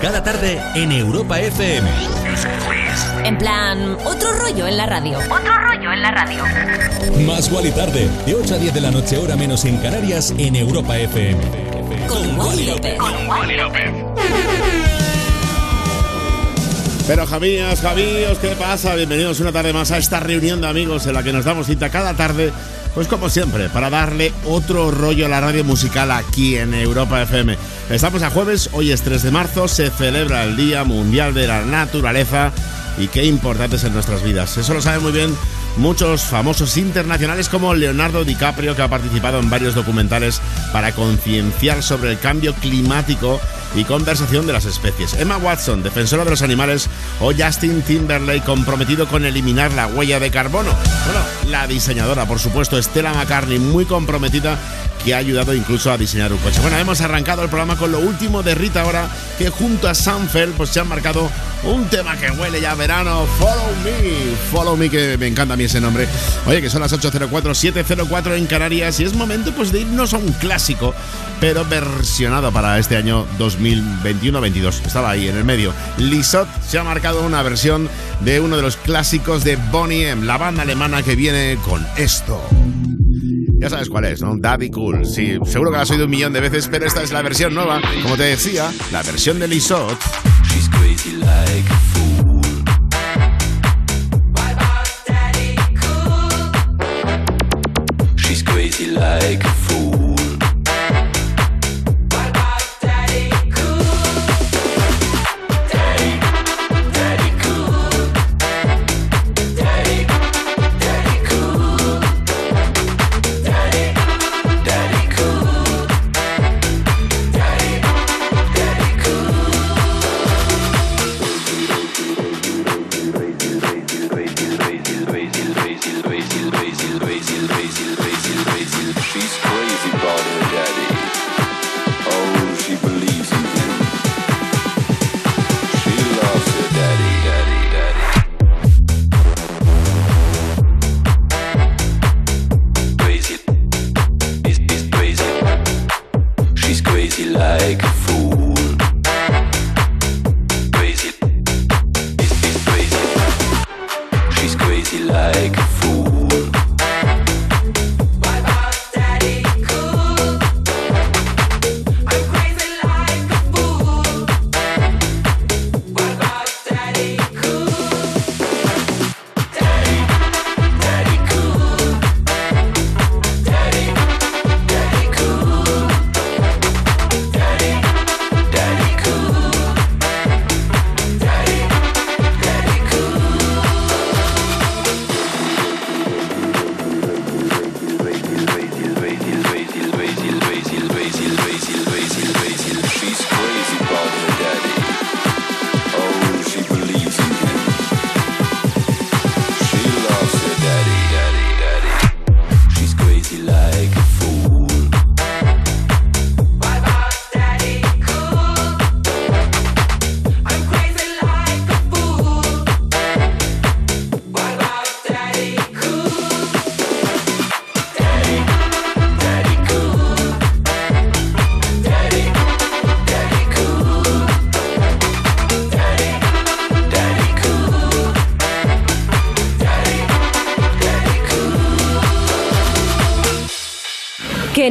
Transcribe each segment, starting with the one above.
Cada tarde en Europa FM. En plan, otro rollo en la radio. Otro rollo en la radio. Más y tarde, de 8 a 10 de la noche, hora menos en Canarias, en Europa FM. Con Wally López. Con Wally López. Pero Javíos, Javíos, ¿qué pasa? Bienvenidos una tarde más a esta reunión de amigos en la que nos damos cita cada tarde pues como siempre, para darle otro rollo a la radio musical aquí en Europa FM. Estamos a jueves, hoy es 3 de marzo, se celebra el Día Mundial de la Naturaleza y qué importante es en nuestras vidas. Eso lo saben muy bien muchos famosos internacionales como Leonardo DiCaprio, que ha participado en varios documentales para concienciar sobre el cambio climático y conversación de las especies. Emma Watson, defensora de los animales, o Justin Timberlake, comprometido con eliminar la huella de carbono. Bueno, la diseñadora, por supuesto, Stella McCartney, muy comprometida que ha ayudado incluso a diseñar un coche. Bueno, hemos arrancado el programa con lo último de Rita ahora, que junto a Sanfeld pues se han marcado un tema que huele ya verano, Follow Me, Follow Me, que me encanta a mí ese nombre. Oye, que son las 8.04, 7.04 en Canarias y es momento pues de irnos a un clásico, pero versionado para este año 2021-22. Estaba ahí en el medio. Lisot se ha marcado una versión de uno de los clásicos de Bonnie M, la banda alemana que viene con esto. Ya sabes cuál es, ¿no? Daddy Cool. Sí, seguro que la has oído un millón de veces, pero esta es la versión nueva. Como te decía, la versión de Lisot. She's crazy like a fool. She's crazy like a fool.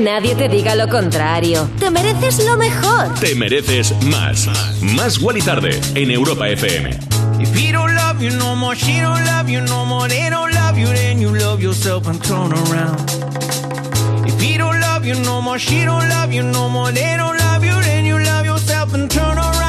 Nadie te diga lo contrario. Te mereces lo mejor. Te mereces más. Más y Tarde en Europa FM. If he don't love you no more, she don't love you no more, they don't love you, then you love yourself and turn around. If he don't love you no more, she don't love you no more, they don't love you, then you love yourself and turn around.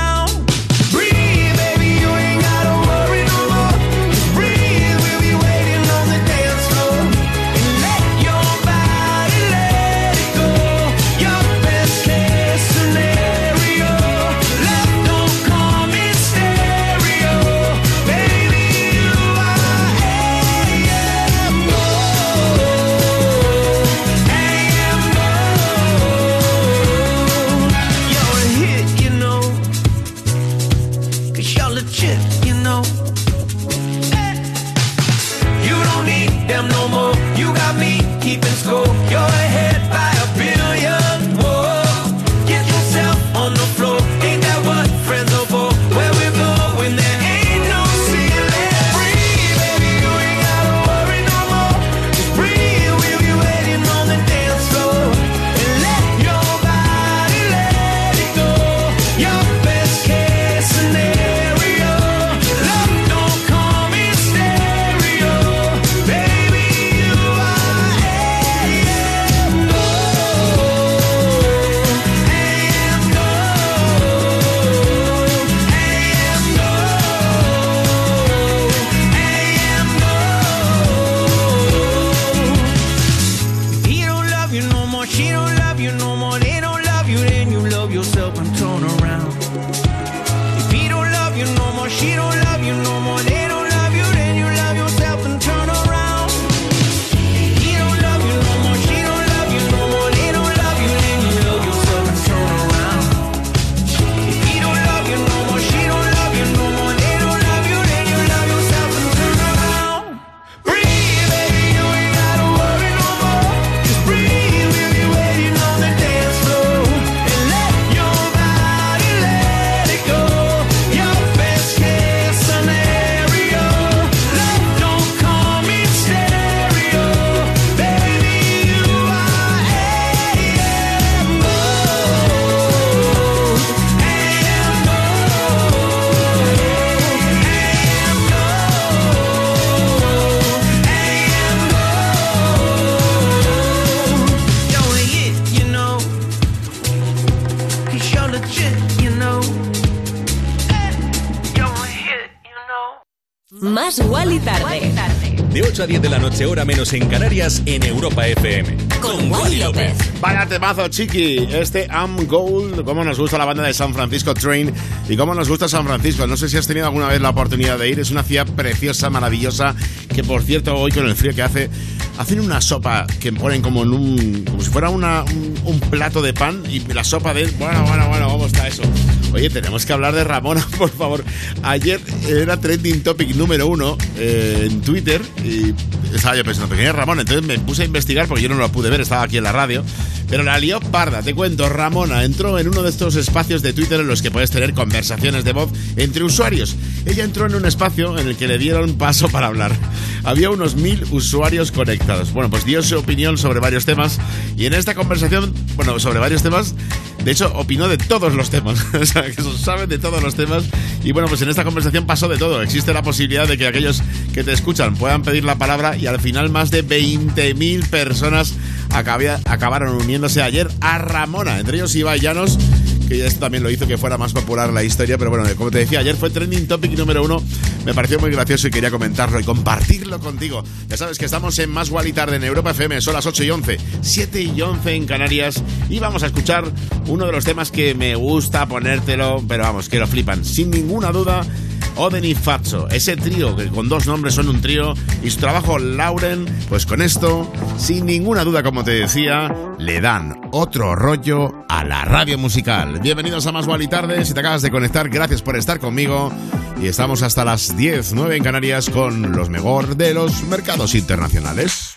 8 a 10 de la noche, hora menos en Canarias, en Europa FM. Con Wally López. Vaya temazo, chiqui. Este Am Gold. Cómo nos gusta la banda de San Francisco Train. Y cómo nos gusta San Francisco. No sé si has tenido alguna vez la oportunidad de ir. Es una ciudad preciosa, maravillosa. Que por cierto, hoy con el frío que hace, hacen una sopa que ponen como en un. como si fuera una, un, plato de pan. Y la sopa de. Bueno, bueno, bueno, ¿cómo está eso? Oye, tenemos que hablar de Ramona, por favor. Ayer era trending topic número uno eh, en Twitter y estaba yo pensando, pequeña Ramona, entonces me puse a investigar porque yo no lo pude ver, estaba aquí en la radio. Pero la lió parda, te cuento, Ramona entró en uno de estos espacios de Twitter en los que puedes tener conversaciones de voz entre usuarios. Ella entró en un espacio en el que le dieron paso para hablar. Había unos mil usuarios conectados. Bueno, pues dio su opinión sobre varios temas y en esta conversación, bueno, sobre varios temas, de hecho, opinó de todos los temas. o sea, que sabe de todos los temas. Y bueno, pues en esta conversación pasó de todo. Existe la posibilidad de que aquellos que te escuchan puedan pedir la palabra y al final más de 20.000 personas acabaron uniéndose ayer a Ramona, entre ellos Ibai Llanos que esto también lo hizo que fuera más popular la historia, pero bueno, como te decía, ayer fue trending topic número uno, me pareció muy gracioso y quería comentarlo y compartirlo contigo. Ya sabes que estamos en Más y Tarde en Europa FM, son las 8 y 11, 7 y 11 en Canarias y vamos a escuchar uno de los temas que me gusta ponértelo, pero vamos, que lo flipan, sin ninguna duda Oden y Fatso, ese trío que con dos nombres son un trío, y su trabajo Lauren, pues con esto, sin ninguna duda, como te decía, le dan otro rollo a la radio musical. Bienvenidos a Más y Tarde, si te acabas de conectar, gracias por estar conmigo, y estamos hasta las 10, 9 en Canarias con los mejor de los mercados internacionales.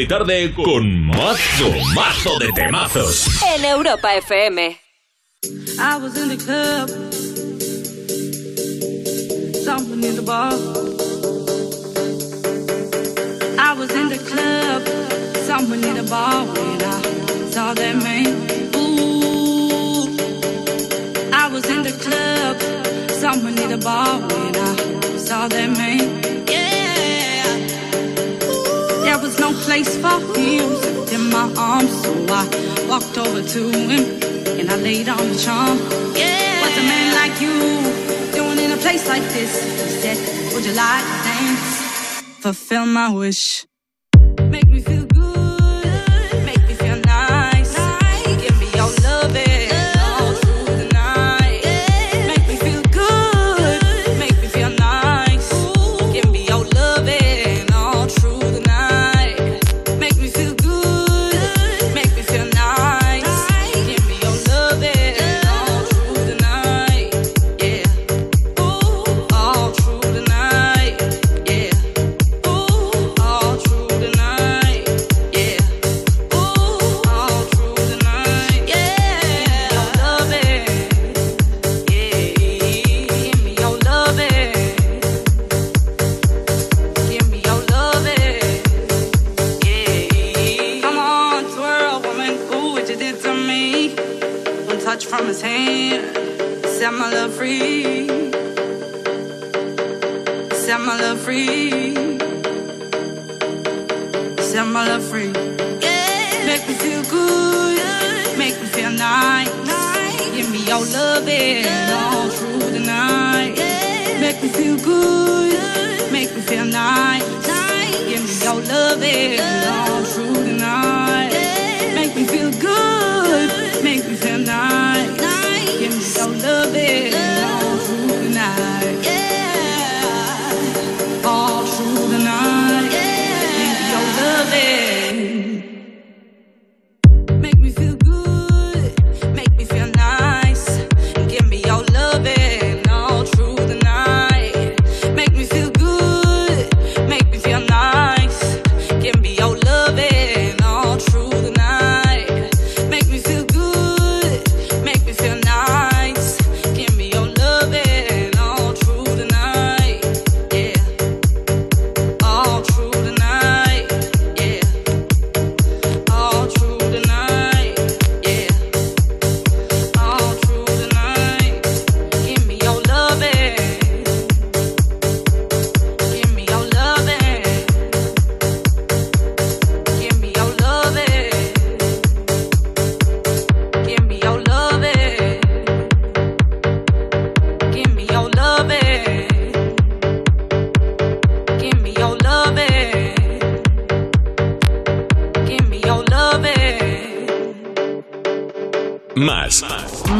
Y Tarde con mazo, mazo de temazos. En Europa FM. I was in the club someone in the bar. I was in the club, someone in the bar when I saw that man. Ooh, I was in the club, someone in the bar when I saw that man. There was no place for him in my arms, so I walked over to him and I laid on the charm. Yeah, what's a man like you doing in a place like this? He said, Would you like to dance? Fulfill my wish.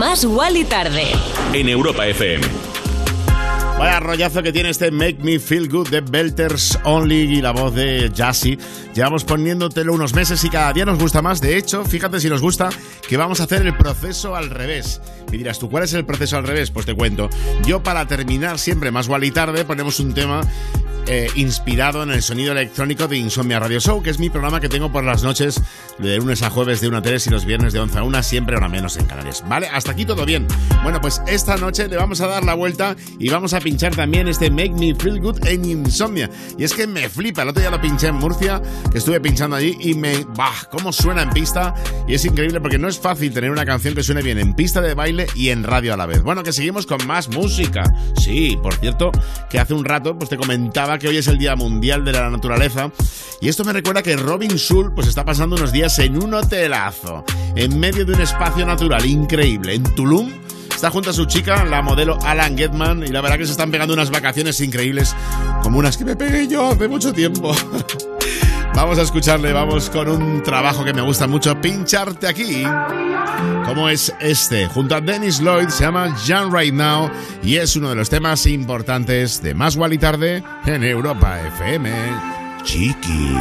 Más Wally tarde. en Europa FM. Vaya rollazo que tiene este Make Me Feel Good de Belters Only y la voz de Jassy. Llevamos poniéndotelo unos meses y cada día nos gusta más. De hecho, fíjate si nos gusta que vamos a hacer el proceso al revés. Y dirás tú, ¿cuál es el proceso al revés? Pues te cuento. Yo para terminar siempre más igual y tarde ponemos un tema eh, inspirado en el sonido electrónico de Insomnia Radio Show, que es mi programa que tengo por las noches de lunes a jueves de 1 a 3 y los viernes de 11 a 1, siempre hora menos en Canarias. ¿Vale? Hasta aquí todo bien. Bueno, pues esta noche le vamos a dar la vuelta y vamos a pinchar también este Make Me Feel Good en Insomnia. Y es que me flipa, el otro día lo pinché en Murcia, que estuve pinchando allí y me... ¡Bah! ¿Cómo suena en pista? Y es increíble porque no es fácil tener una canción que suene bien en pista de baile y en radio a la vez. Bueno, que seguimos con más música. Sí, por cierto, que hace un rato pues te comentaba que hoy es el Día Mundial de la Naturaleza y esto me recuerda que Robin Schul pues está pasando unos días en un hotelazo, en medio de un espacio natural increíble, en Tulum. Está junto a su chica, la modelo Alan Getman, y la verdad que se están pegando unas vacaciones increíbles, como unas que me pegué yo hace mucho tiempo. Vamos a escucharle, vamos con un trabajo que me gusta mucho, pincharte aquí. Como es este, junto a Dennis Lloyd, se llama Young Right Now y es uno de los temas importantes de Más y Tarde en Europa FM. Chiqui.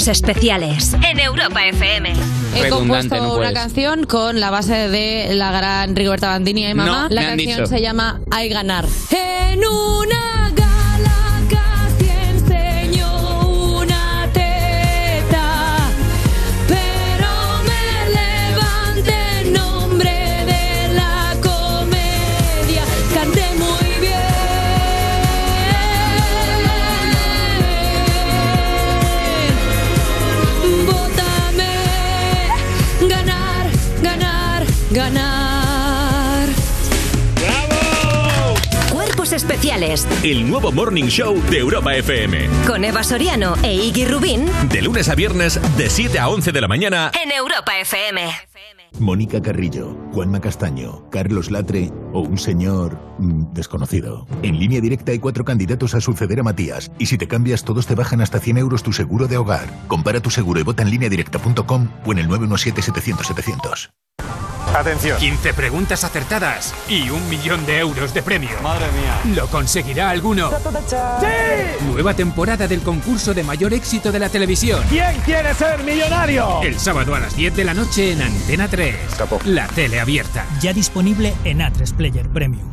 Cuerpos Especiales en Europa FM. He compuesto no una canción con la base de la gran Rigoberta Bandini y mamá. No, la canción dicho. se llama Hay ganar. En una Especiales El nuevo Morning Show de Europa FM. con Eva Soriano e Iggy Rubín De lunes a viernes, de 7 a 11 de la mañana. en Europa FM. Mónica Carrillo, Juanma Castaño, Carlos Latre o un señor mm, desconocido. En línea directa hay cuatro candidatos a suceder a Matías y si te cambias todos te bajan hasta 100 euros tu seguro de hogar. Compara tu seguro y vota en lineadirecta.com o en el 917-700-700. Atención. 15 preguntas acertadas y un millón de euros de premio. Madre mía. ¿Lo conseguirá alguno? Nueva temporada del concurso de mayor éxito de la televisión. ¿Quién quiere ser millonario? El sábado a las 10 de la noche en Antena 3. Capo. La tele abierta. ya disponible en A3 Player Premium.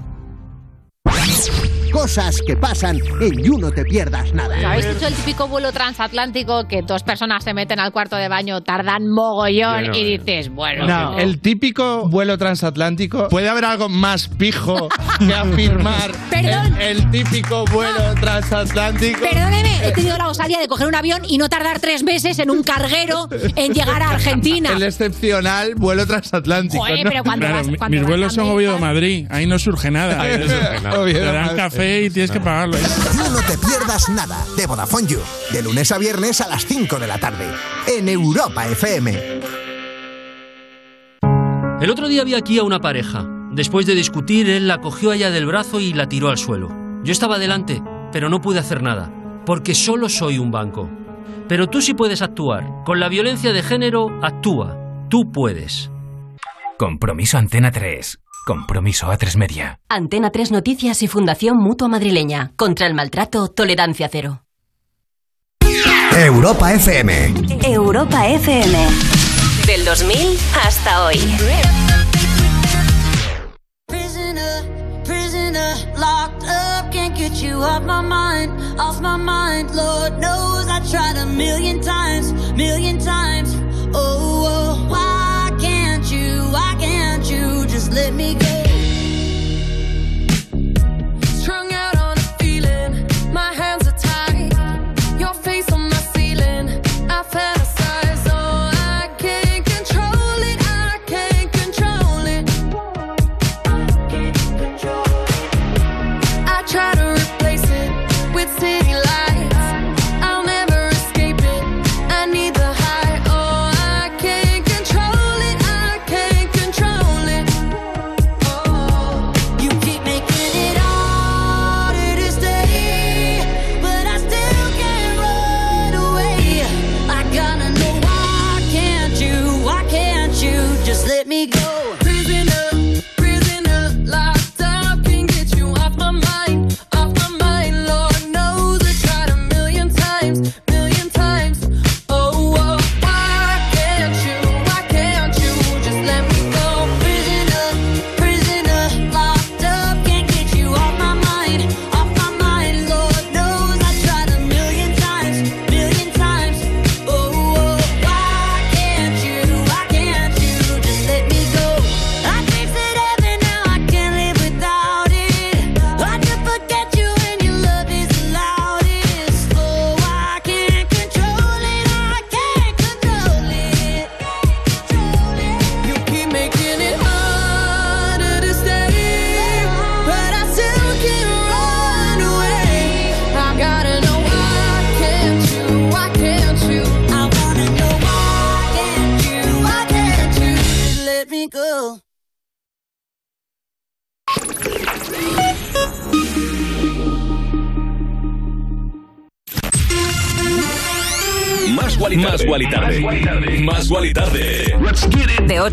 Cosas que pasan en You No Te Pierdas Nada. ¿Habéis hecho el típico vuelo transatlántico que dos personas se meten al cuarto de baño, tardan mogollón no, y dices, bueno, No, el típico vuelo transatlántico. ¿Puede haber algo más pijo que afirmar Perdón. el, el típico vuelo transatlántico? Perdóneme, he tenido la osadía de coger un avión y no tardar tres meses en un carguero en llegar a Argentina. El excepcional vuelo transatlántico. Joder, ¿no? pero cuando Claro, vas, cuando mis vas vuelos a son Oviedo-Madrid. Ahí no surge nada. Ahí no surge nada. Te dan. Café y tienes que pagarlo. ¿eh? You No Te Pierdas Nada de Vodafone You. De lunes a viernes a las 5 de la tarde. En Europa FM. El otro día vi aquí a una pareja. Después de discutir, él la cogió a ella del brazo y la tiró al suelo. Yo estaba delante, pero no pude hacer nada, porque solo soy un banco. Pero tú sí puedes actuar. Con la violencia de género, actúa. Tú puedes. Compromiso Antena 3. Compromiso A3 Media. Antena 3 Noticias y Fundación Mutua Madrileña. Contra el maltrato, tolerancia cero. Europa FM. Europa FM. Del 2000 hasta hoy. Prisoner, prisoner, locked up, can't get you off my mind, off my mind. Lord knows I tried a million times, million times. Oh, let me go?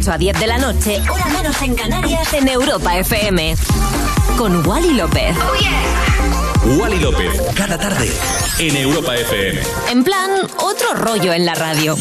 8 a 10 de la noche, hora menos en Canarias, en Europa FM. Con Wally López. Wally López. Cada tarde. en Europa FM. En plan, otro rollo en la radio.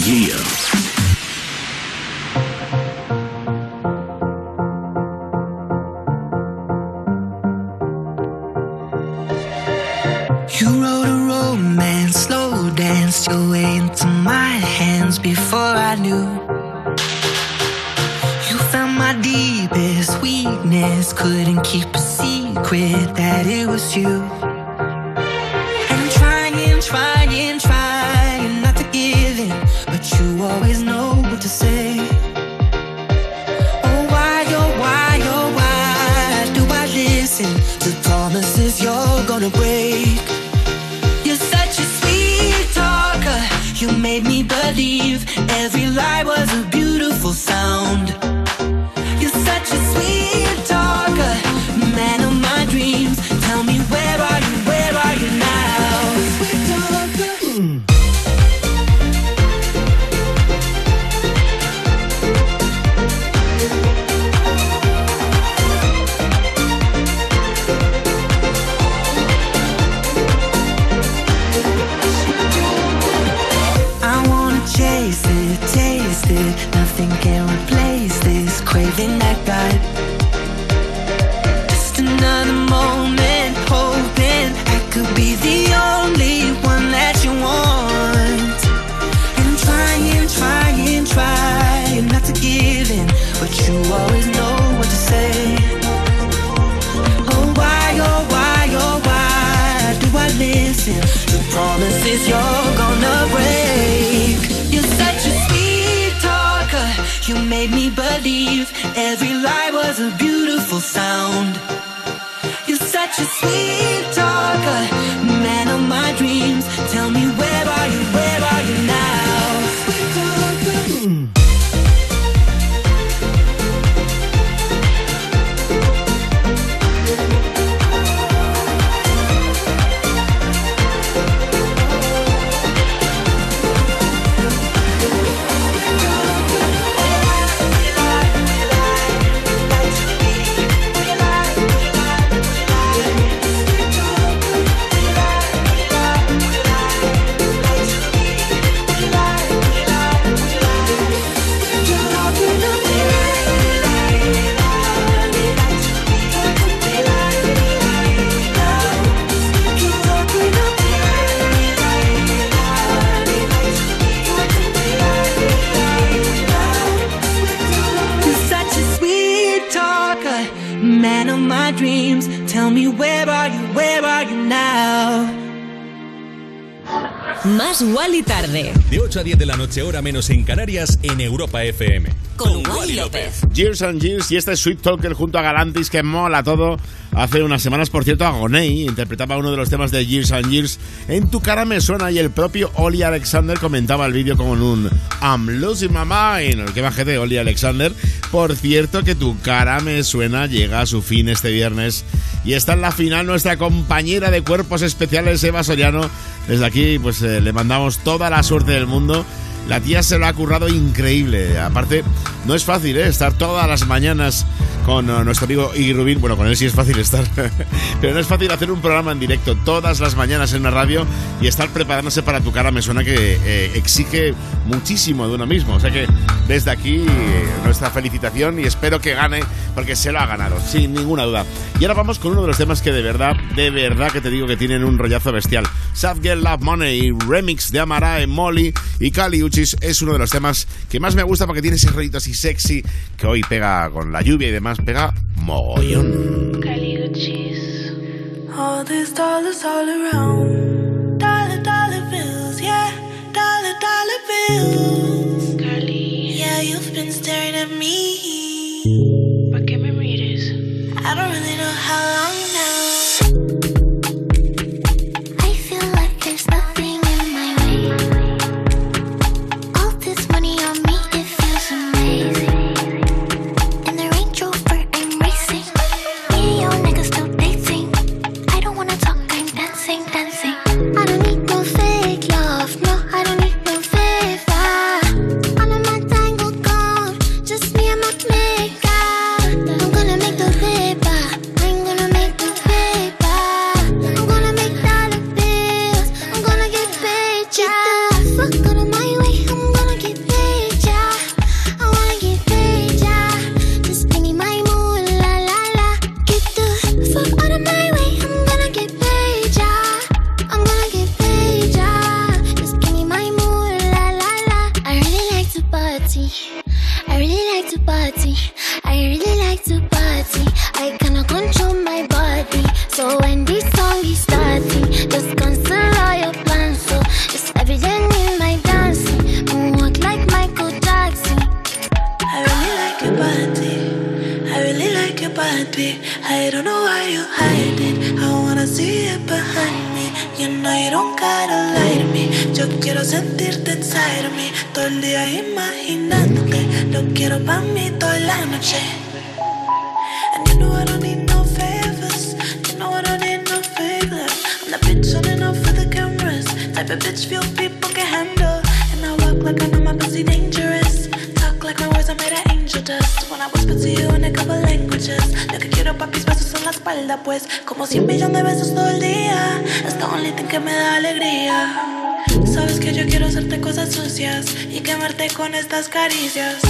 Taste it. Nothing can replace this craving I got. Just another moment, hoping I could be the only one that you want. And I'm trying, trying, trying not to give in, but you always know what to say. Oh why, oh why, oh why do I listen to promises you're gonna break? You made me believe every lie was a beautiful sound. You're such a sweet talker, man of my dreams. Tell me where are you? Wally tarde. De 8 a 10 de la noche, hora menos en Canarias, en Europa FM. Con Wally López. Years and Years y este Sweet Talker junto a Galantis que mola todo. Hace unas semanas, por cierto, Agoney interpretaba uno de los temas de Years and Years. En tu cara me suena y el propio Oli Alexander comentaba el vídeo con un I'm losing my mind. El que baje de Oli Alexander. Por cierto, que tu cara me suena llega a su fin este viernes. Y está en la final nuestra compañera de cuerpos especiales, Eva Soriano. Desde aquí, pues eh, le mandamos toda la suerte del mundo. La tía se lo ha currado increíble. Aparte, no es fácil ¿eh? estar todas las mañanas con eh, nuestro amigo Iggy Rubin. Bueno, con él sí es fácil estar, pero no es fácil hacer un programa en directo todas las mañanas en una radio y estar preparándose para tu cara. Me suena que eh, exige muchísimo de uno mismo. O sea que desde aquí nuestra felicitación y espero que gane porque se lo ha ganado, sin ninguna duda. Y ahora vamos con uno de los temas que de verdad, de verdad que te digo que tienen un rollazo bestial. Sad Girl Love Money, remix de Amara, Molly y Kali Es uno de los temas que más me gusta porque tiene ese rollito así sexy que hoy pega con la lluvia y demás, pega mogollón. All these dollars all around. Dollar, dollar bills, yeah. Dollar, dollar bills. Carly. Yeah, you've been staring at me. caricias.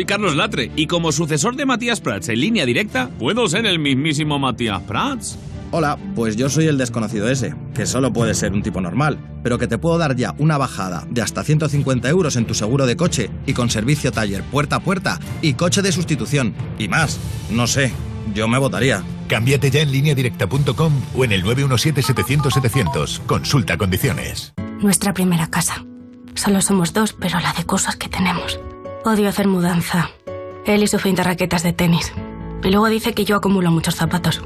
Soy Carlos Latre y como sucesor de Matías Prats en línea directa, ¿puedo ser el mismísimo Matías Prats? Hola, pues yo soy el desconocido ese, que solo puede ser un tipo normal, pero que te puedo dar ya una bajada de hasta 150 euros en tu seguro de coche y con servicio taller puerta a puerta y coche de sustitución. Y más, no sé, yo me votaría. Cámbiate ya en lineadirecta.com o en el 917-700-700. Consulta condiciones. Nuestra primera casa. Solo somos dos, pero la de cosas que tenemos. Odio hacer mudanza. Él y sus 20 raquetas de tenis. Y luego dice que yo acumulo muchos zapatos.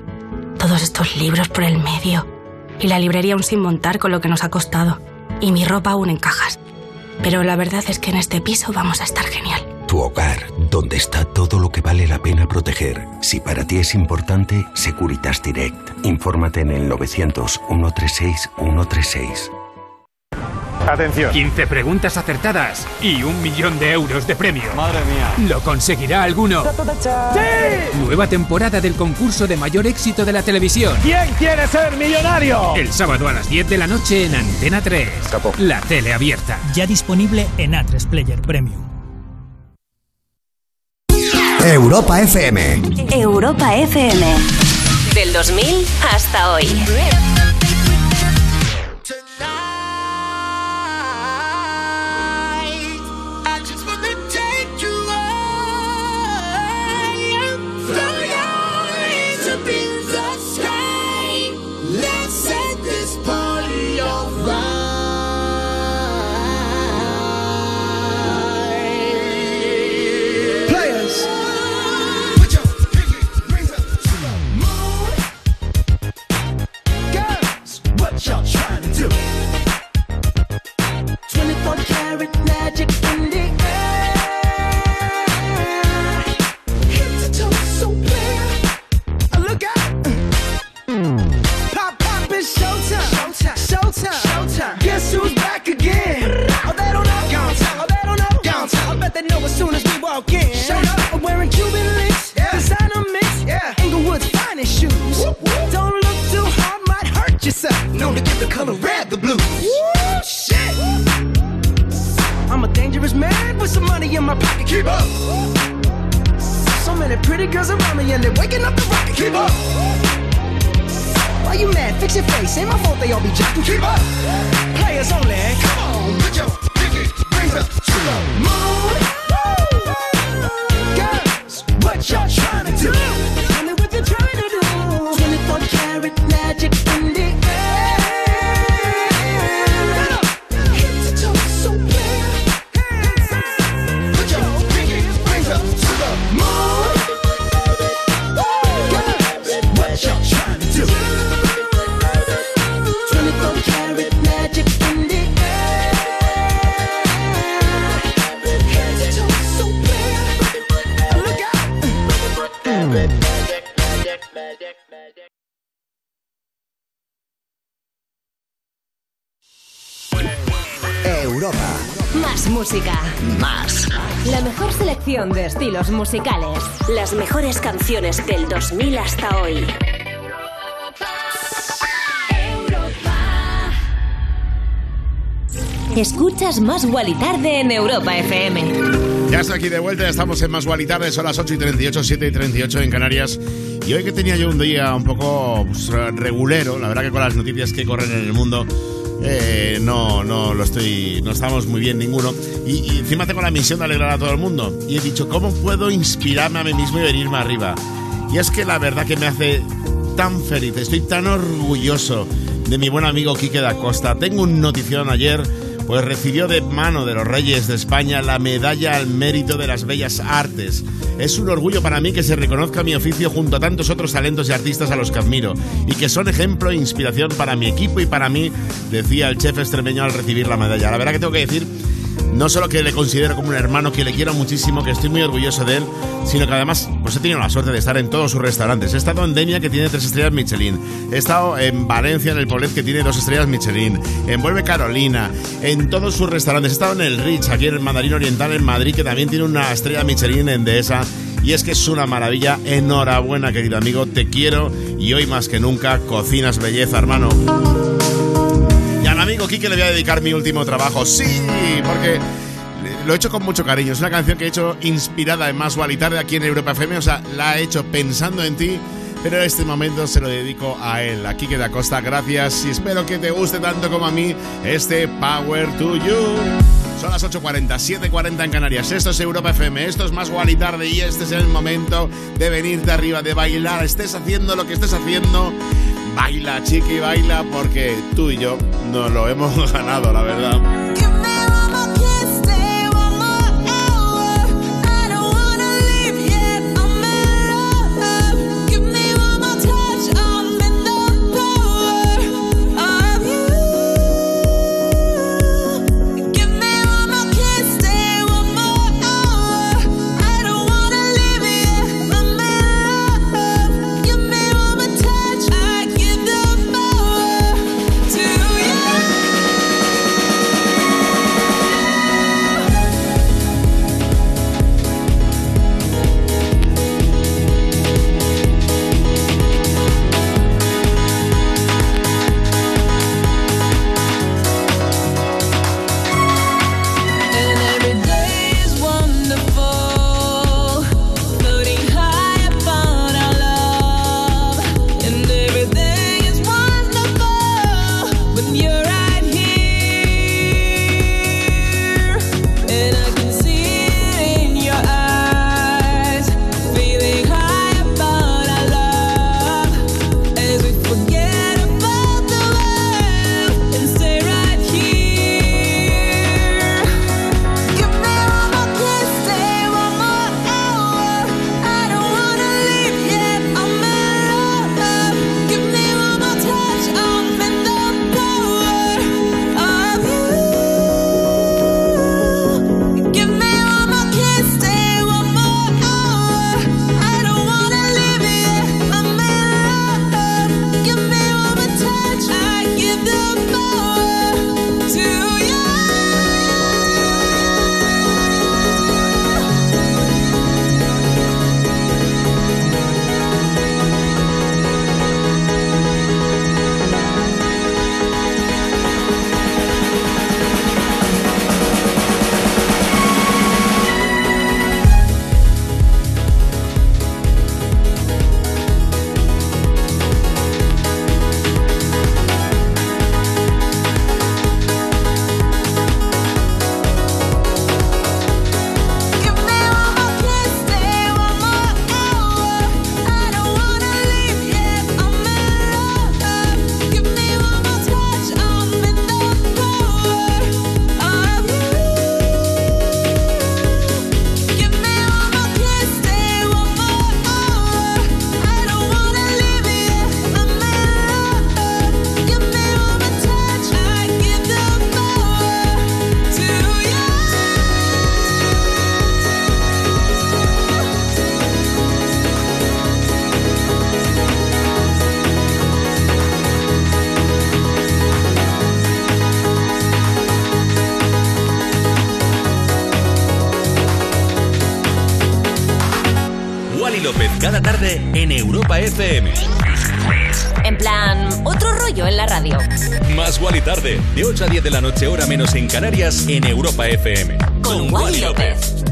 Todos estos libros por el medio. Y la librería aún sin montar con lo que nos ha costado. Y mi ropa aún en cajas. Pero la verdad es que en este piso vamos a estar genial. Tu hogar, donde está todo lo que vale la pena proteger. Si para ti es importante, Securitas Direct. Infórmate en el 900 136 136. Atención. 15 preguntas acertadas y un millón de euros de premio. Madre mía. ¿Lo conseguirá alguno? ¡Sí! Nueva temporada del concurso de mayor éxito de la televisión. ¿Quién quiere ser millonario? El sábado a las 10 de la noche en Antena 3. La tele abierta. Ya disponible en A3 Player Premium. Europa FM. Europa FM. Del 2000 hasta hoy. Musicales. Las mejores canciones del 2000 hasta hoy. Escuchas Más y Tarde en Europa FM. Ya estoy aquí de vuelta, ya estamos en Más y Tarde, son las 8 y 38, 7 y 38 en Canarias. Y hoy que tenía yo un día un poco pues, regulero, la verdad que con las noticias que corren en el mundo, eh, no, no lo estoy, no estamos muy bien ninguno. Y, y encima tengo la misión de alegrar a todo el mundo. Y he dicho, ¿cómo puedo inspirarme a mí mismo y venirme arriba? Y es que la verdad que me hace tan feliz, estoy tan orgulloso de mi buen amigo Quique da Costa. Tengo un notición ayer, pues recibió de mano de los Reyes de España la medalla al mérito de las bellas artes. Es un orgullo para mí que se reconozca mi oficio junto a tantos otros talentos y artistas a los que admiro y que son ejemplo e inspiración para mi equipo y para mí, decía el chef extremeño al recibir la medalla. La verdad que tengo que decir no solo que le considero como un hermano, que le quiero muchísimo, que estoy muy orgulloso de él, sino que además pues he tenido la suerte de estar en todos sus restaurantes. He estado en Denia, que tiene tres estrellas Michelin. He estado en Valencia, en el Poblet, que tiene dos estrellas Michelin. En Vuelve Carolina, en todos sus restaurantes. He estado en el Rich, aquí en el Mandarín Oriental, en Madrid, que también tiene una estrella Michelin en Dehesa. Y es que es una maravilla. Enhorabuena, querido amigo. Te quiero y hoy más que nunca cocinas belleza, hermano. Y al amigo Kike le voy a dedicar mi último trabajo. Sí, porque lo he hecho con mucho cariño. Es una canción que he hecho inspirada en Más y Tarde aquí en Europa FM. O sea, la he hecho pensando en ti. Pero en este momento se lo dedico a él, a Kike da Costa. Gracias y espero que te guste tanto como a mí este Power to You. Son las 8.40, 7.40 en Canarias. Esto es Europa FM, esto es Más y Tarde y este es el momento de venirte arriba, de bailar. Estés haciendo lo que estés haciendo. Baila, chiqui, baila, porque tú y yo nos lo hemos ganado, la verdad. Cada tarde en Europa FM. En plan, otro rollo en la radio. Más Wally tarde, de 8 a 10 de la noche, hora menos en Canarias, en Europa FM. Con Wally López.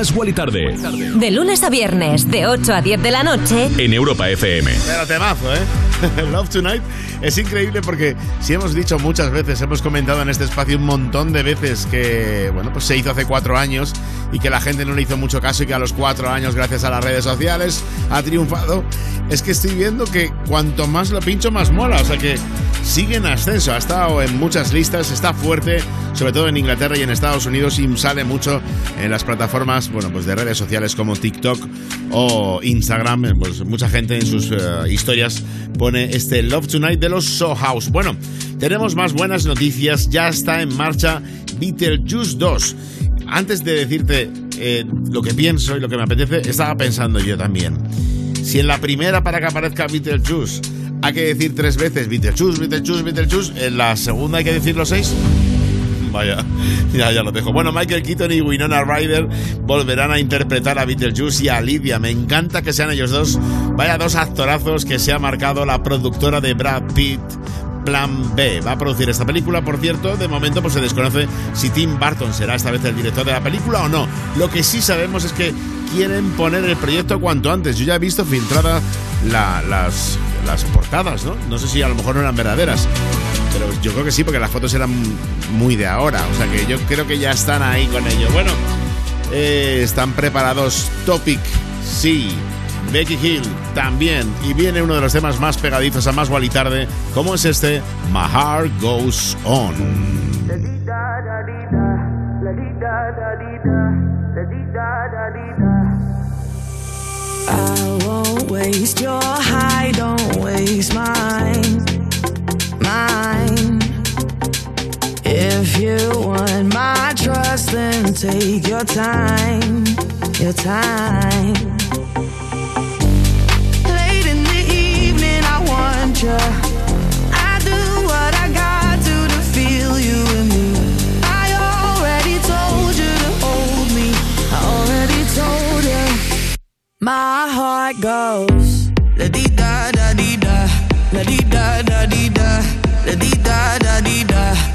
Más Wally tarde, De lunes a viernes, de 8 a 10 de la noche. en Europa FM. Pero temazo, ¿eh? Love Tonight es increíble porque si hemos dicho muchas veces, hemos comentado en este espacio un montón de veces que, bueno, pues se hizo hace cuatro años y que la gente no le hizo mucho caso y que a los cuatro años, gracias a las redes sociales, ha triunfado. Es que estoy viendo que cuanto más lo pincho, más mola. O sea que sigue en ascenso. Ha estado en muchas listas, está fuerte, sobre todo en Inglaterra y en Estados Unidos y sale mucho en las plataformas, bueno, pues de redes sociales como TikTok o Instagram. Pues mucha gente en sus eh, historias pone este Love Tonight de los So House. Bueno, tenemos más buenas noticias. Ya está en marcha Beetlejuice 2. Antes de decirte eh, lo que pienso y lo que me apetece, estaba pensando yo también. Si en la primera para que aparezca Beetlejuice hay que decir tres veces Beetlejuice, Beetlejuice, Beetlejuice, en la segunda hay que decirlo seis. Vaya, ya, lo dejo. Bueno, Michael Keaton y Winona Ryder volverán a interpretar a Beetlejuice y a Lidia. Me encanta que sean ellos dos. Vaya dos actorazos que se ha marcado la productora de Brad Pitt. Plan B. Va a producir esta película, por cierto, de momento pues se desconoce si Tim Burton será esta vez el director de la película o no. Lo que sí sabemos es que quieren poner el proyecto cuanto antes. Yo ya he visto filtrada la- las, las portadas, ¿no? No sé si a lo mejor no eran verdaderas. Pero yo creo que sí, porque las fotos eran muy de ahora. O sea que yo creo que ya están ahí con ello. Bueno, eh, están preparados Topic, sí. Becky Hill también. Y viene uno de los temas más pegadizos a más y tarde, como es este, My Heart Goes On. Waste your high, don't waste mine, mine. If you want my trust, then take your time, your time. Late in the evening, I want you. My heart goes. La di da da di da, la di da da di da, la di da da di da.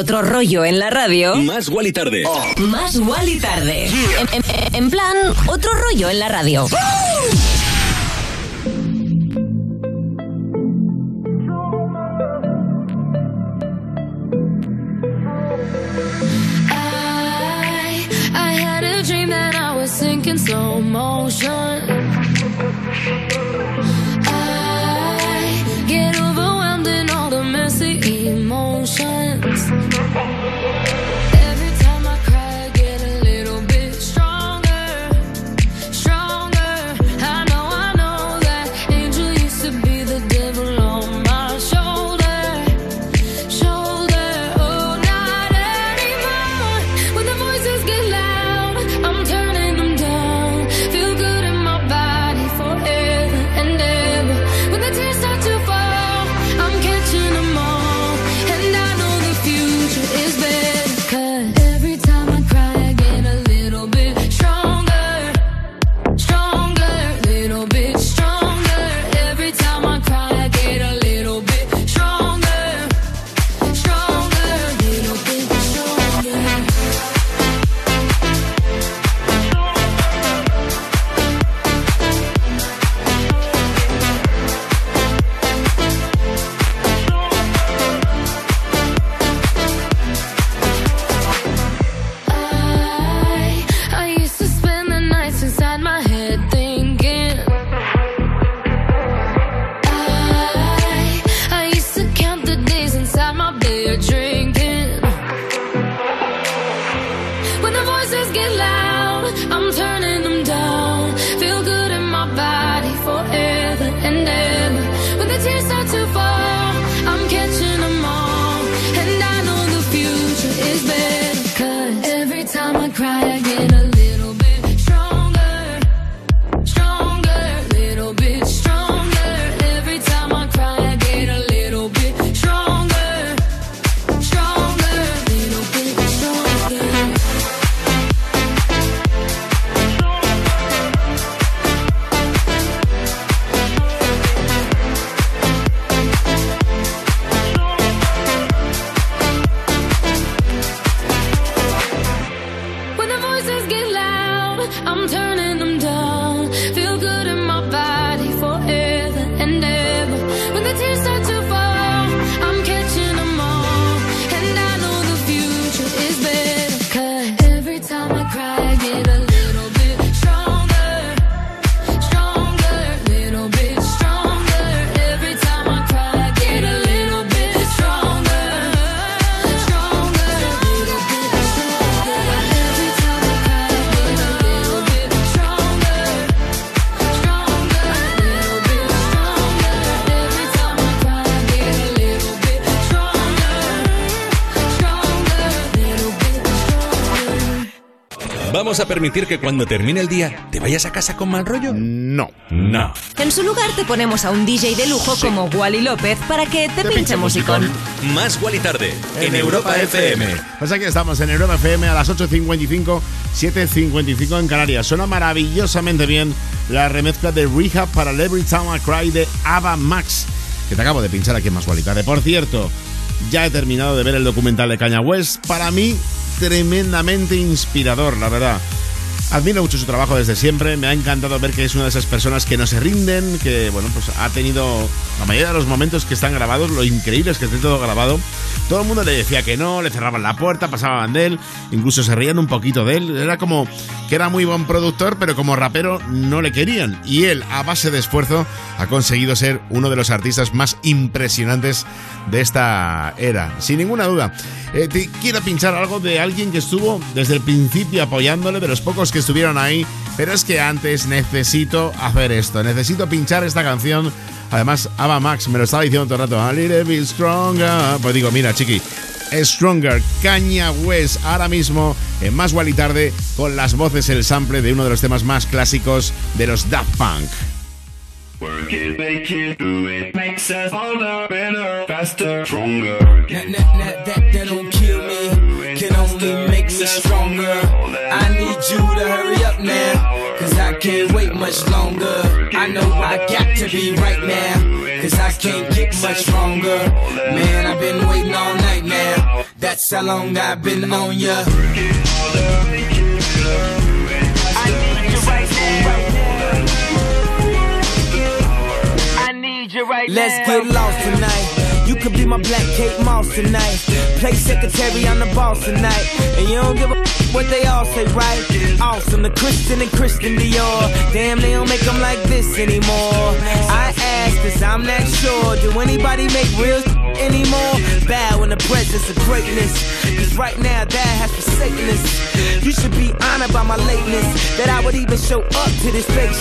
Otro rollo en la radio, Más y tarde. más y tarde. En, en- en plan, otro rollo en la radio. I, I had a permitir que cuando termine el día te vayas a casa con mal rollo? No. No. En su lugar te ponemos a un DJ de lujo como Wally López para que te, pinche musicón. Más y Tarde en Europa FM. Pues aquí estamos en Europa FM a las 8.55, 7.55 en Canarias. Suena maravillosamente bien la remezcla de Rehab para el Every Time I Cry de Ava Max, que te acabo de pinchar aquí en Más y Tarde. Por cierto, ya he terminado de ver el documental de Caña West. Para mí, tremendamente inspirador, la verdad. Admiro mucho su trabajo desde siempre, me ha encantado ver que es una de esas personas que no se rinden, que bueno, pues ha tenido la mayoría de los momentos que están grabados, lo increíble es que esté todo grabado. Todo el mundo le decía que no, le cerraban la puerta, pasaban de él, incluso se reían un poquito de él. Era como que era muy buen productor, pero como rapero no le querían. Y él, a base de esfuerzo, ha conseguido ser uno de los artistas más impresionantes de esta era, sin ninguna duda. Eh, te quiero pinchar algo de alguien que estuvo desde el principio apoyándole, de los pocos que estuvieron ahí, pero es que antes necesito hacer esto, necesito pinchar esta canción. Además, Ava Max me lo estaba diciendo todo el rato, a little bit stronger. Pues digo, mira, chiqui, Stronger, Caña West, ahora mismo en Más y Tarde, con las voces, el sample de uno de los temas más clásicos de los Daft Punk. Work it, make it, do it. Makes us harder, better, faster, stronger. That, that, that, that, that don't kill me, can only make me stronger. I need you to hurry up now, cause I can't wait much longer. I know I got to be right now, cause I can't get much stronger. Man, I've been waiting all night now, that's how long I've been on ya. Let's get lost tonight. Could be my black Kate Moss tonight. Play secretary, I'm the boss tonight. And you don't give a what they all say, right? Awesome, the Christian and Christian Dior. Damn, they don't make them like this anymore. I cause I'm not sure. Do anybody make real anymore? Bow in the presence of greatness. Cause right now, that has forsaken us. You should be honored by my lateness. That I would even show up to this place.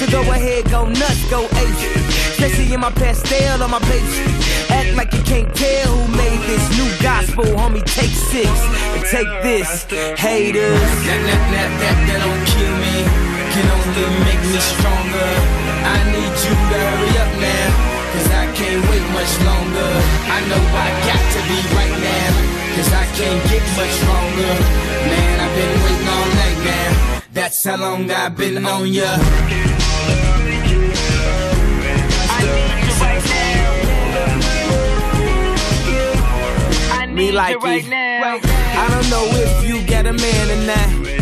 So go ahead, go nuts, go ape. Especially in my pastel on my page. Act like you can't tell who made this new gospel, homie. Take six and take this, haters. That, that, that, that, that don't kill me, can only make me stronger. I need you to hurry up now, cause I can't wait much longer. I know I got to be right now, cause I can't get much stronger. Man, I've been waiting all night now. That's how long I've been on ya. Me like it. I don't know if you got a man or not.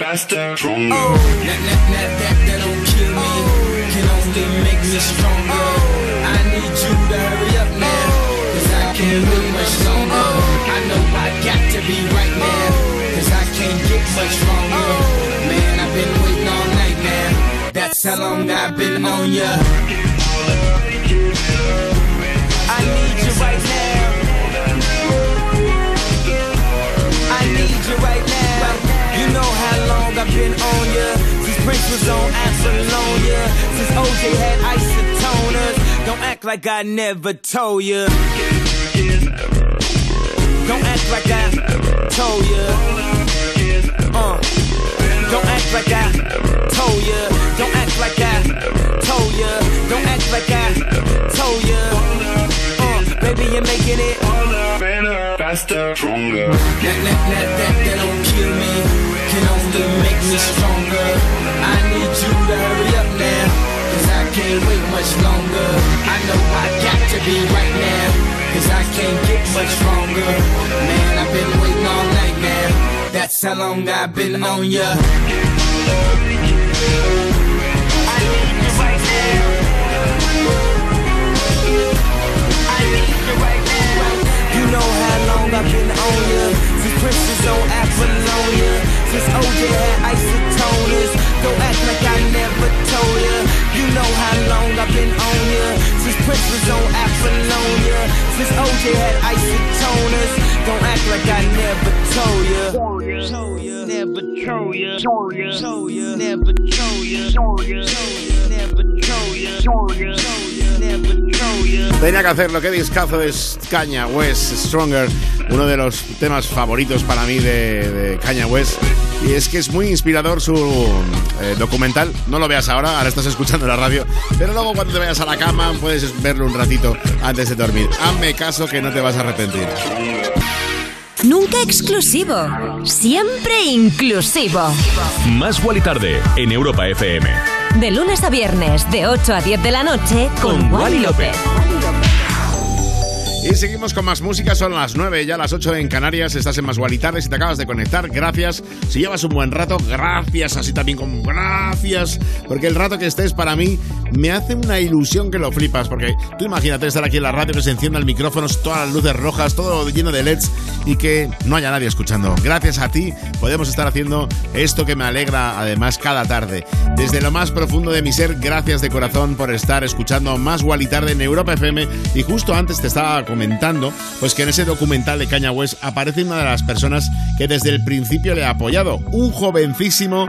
Faster, stronger. Oh, that, that, that, that, that don't kill me. Can only make me stronger. Oh, I need you to hurry up now. Cause I can't wait much longer. I know I got to be right now. Cause I can't get much stronger. Man, I've been waiting all night now. That's how long I've been on ya. I need you right now. Been on ya. Since Prince was on Apollonia. Since OJ had isotoners. Don't act like I never told ya. Don't act like I told ya. Uh. Don't act like I told ya. Don't act like I told ya. Don't act like I told ya. Uh, baby, you're making it. Better, faster, stronger. That, that, that, that, that don't kill me. Only make me stronger. I need you to hurry up now. Cause I can't wait much longer. I know I got to be right now. Cause I can't get much stronger. Man, I've been waiting all night now. That's how long I've been on ya. I need you right now. I need you right now. You know how long I've been on ya. Since Prince was on Apollonia. Since OJ had isotoners. Don't act like I never told ya. You know how long I've been on ya. Since Prince was on Apollonia. Since OJ had isotoners. Don't act like I never told ya. Never told ya. Ya. Told ya. Never told ya. Never. Told ya. Never told ya. Tenía que hacerlo, qué discazo es Caña West Stronger, uno de los temas favoritos para mí de, de Caña West. Y es que es muy inspirador su eh, documental. No lo veas ahora, ahora estás escuchando la radio. Pero luego cuando te vayas a la cama puedes verlo un ratito antes de dormir. Hazme caso que no te vas a arrepentir. Nunca exclusivo, siempre inclusivo. Más y Tarde en Europa FM. De lunes a viernes, de 8 a 10 de la noche, con, Con Wally Wally López. Y seguimos con más música, son las 9, ya las 8 en Canarias, estás en Más Tarde, si te acabas de conectar, gracias. Si llevas un buen rato, gracias, así también con gracias, porque el rato que estés para mí me hace una ilusión que lo flipas, porque tú imagínate estar aquí en la radio, que se enciendan micrófonos, todas las luces rojas, todo lleno de LEDs y que no haya nadie escuchando. Gracias a ti podemos estar haciendo esto que me alegra además cada tarde. Desde lo más profundo de mi ser, gracias de corazón por estar escuchando Más Tarde en Europa FM y justo antes te estaba comentando pues que en ese documental de Caña West aparece una de las personas que desde el principio le ha apoyado, un jovencísimo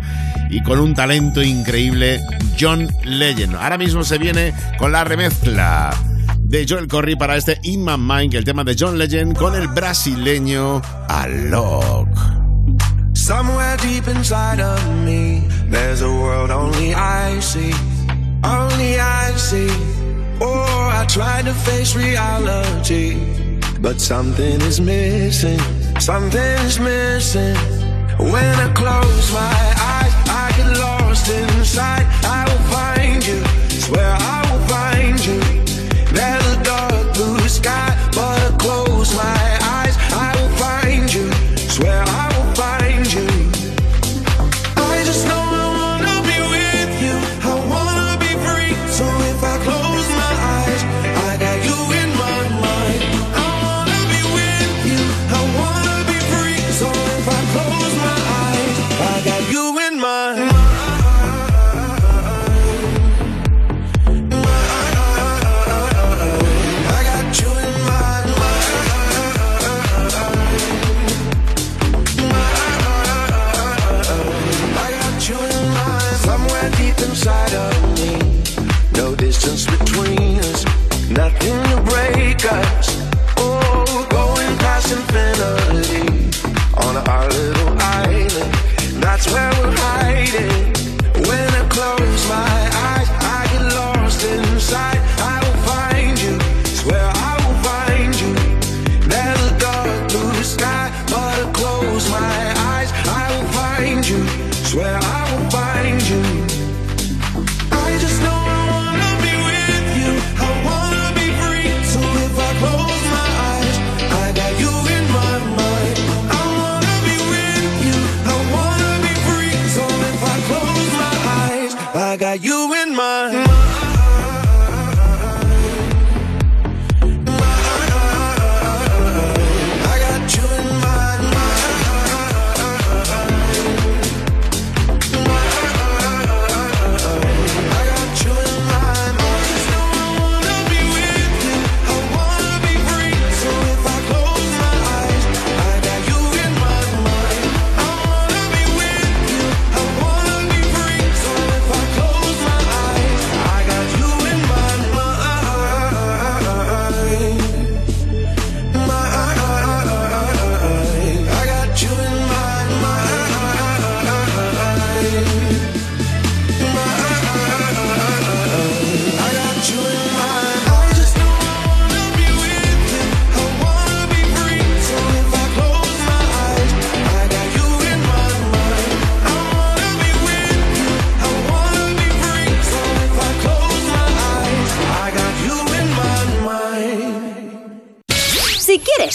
y con un talento increíble, John Legend. Ahora mismo se viene con la remezcla de Joel Corry para este In My Mind, el tema de John Legend con el brasileño Alok. Somewhere deep inside of me, there's a world only I see. Only I see. Oh, I try to face reality, but something is missing. Something is missing. When I close my eyes, I get lost inside. I will find you. Swear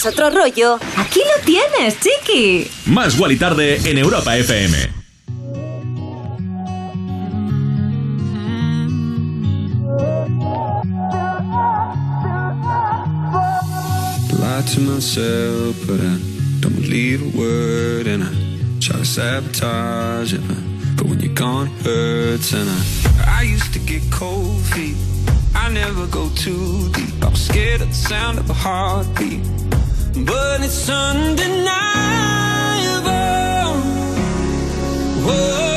Otro rollo, aquí lo tienes, chiqui. Más Guali Tarde en Europa FM. to myself, but I don't believe a word, and I try to sabotage it. But when you're gone, it hurts, and I I used to get cold feet. I never go too deep. I was scared of the sound of a heartbeat, but it's undeniable oh. what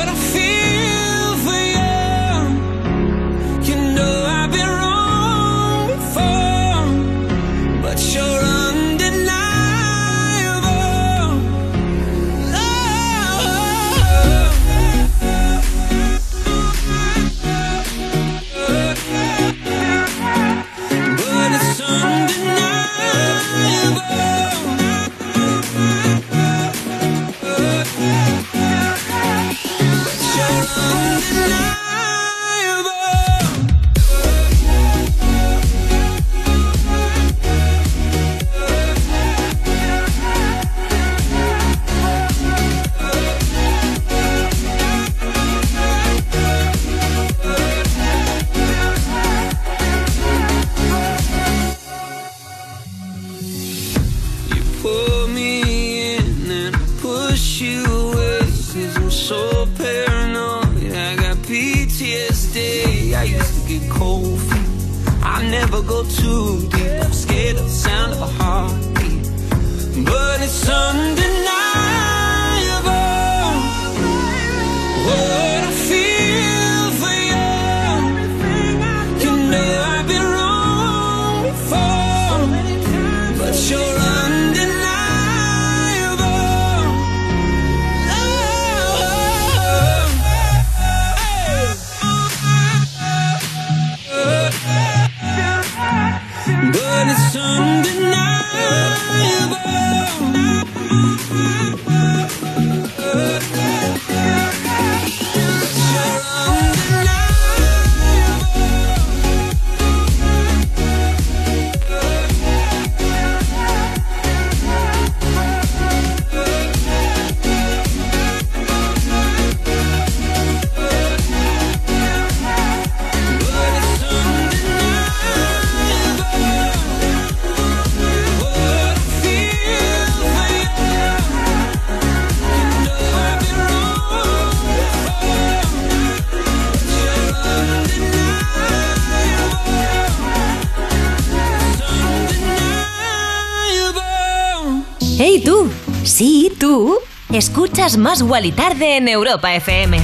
escuchas Más Guali Tarde en Europa FM.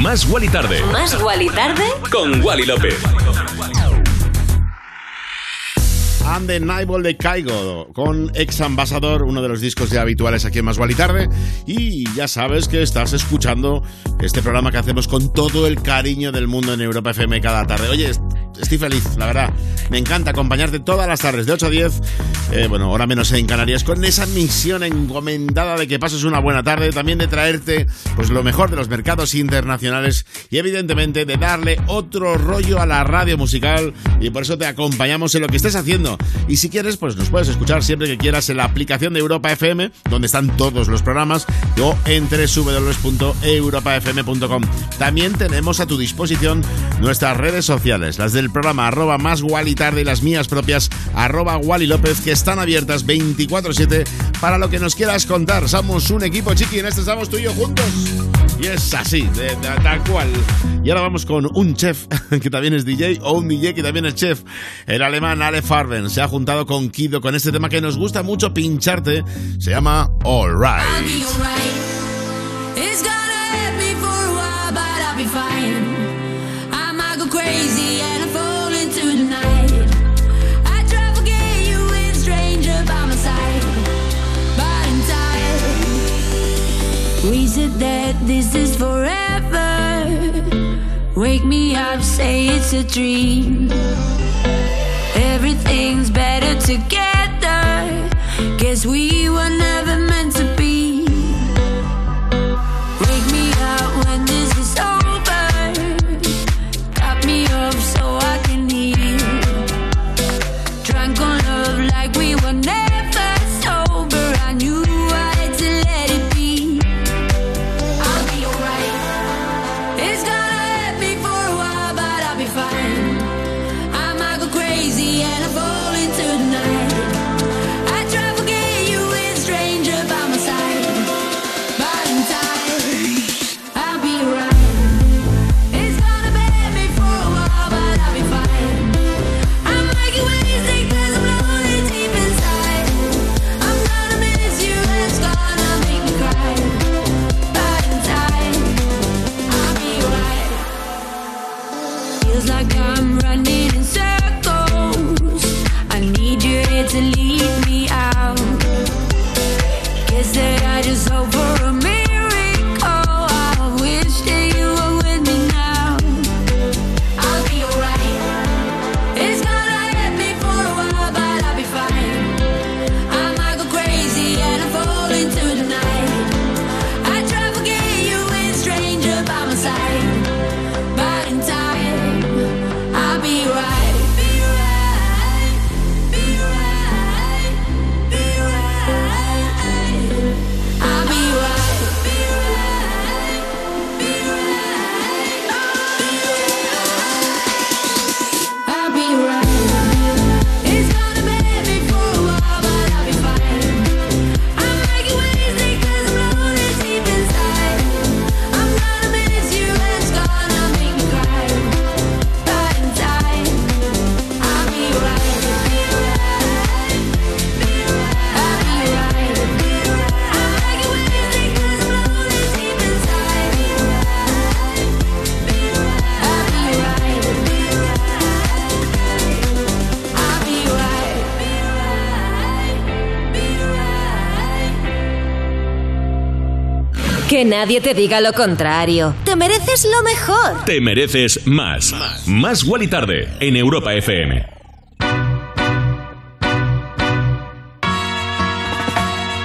Más Guali Tarde. Más Guali Tarde Con Wally López. And the Nightball de Caigo con Ex Ambassador, uno de los discos ya habituales aquí en Más Guali Tarde. Y ya sabes que estás escuchando este programa que hacemos con todo el cariño del mundo en Europa FM cada tarde. Oye, estoy feliz, la verdad. Me encanta acompañarte todas las tardes de 8 a 10, eh, bueno, hora menos en Canarias, con esa misión encomendada de que pases una buena tarde, también de traerte pues lo mejor de los mercados internacionales y evidentemente de darle otro rollo a la radio musical y por eso te acompañamos en lo que estés haciendo. Y si quieres, pues nos puedes escuchar siempre que quieras en la aplicación de Europa FM, donde están todos los programas, o en www.europafm.com. También tenemos a tu disposición nuestras redes sociales, las del programa arroba más Wally tarde y las mías propias arroba Wally López, que están abiertas 24-7 para lo que nos quieras contar. Somos un equipo chiqui, en este estamos tú y yo juntos. Y es así, de, de- tal cual. Y ahora vamos con un chef que también es DJ o un DJ que también es chef. El alemán Ale Farben se ha juntado con Kido con este tema que nos gusta mucho pincharte. Se llama All Right. That this is forever. Wake me up, say it's a dream. Everything's better together. Guess we were never meant to Que nadie te diga lo contrario. Te mereces lo mejor. Te mereces más. Más Wally Tarde en Europa FM.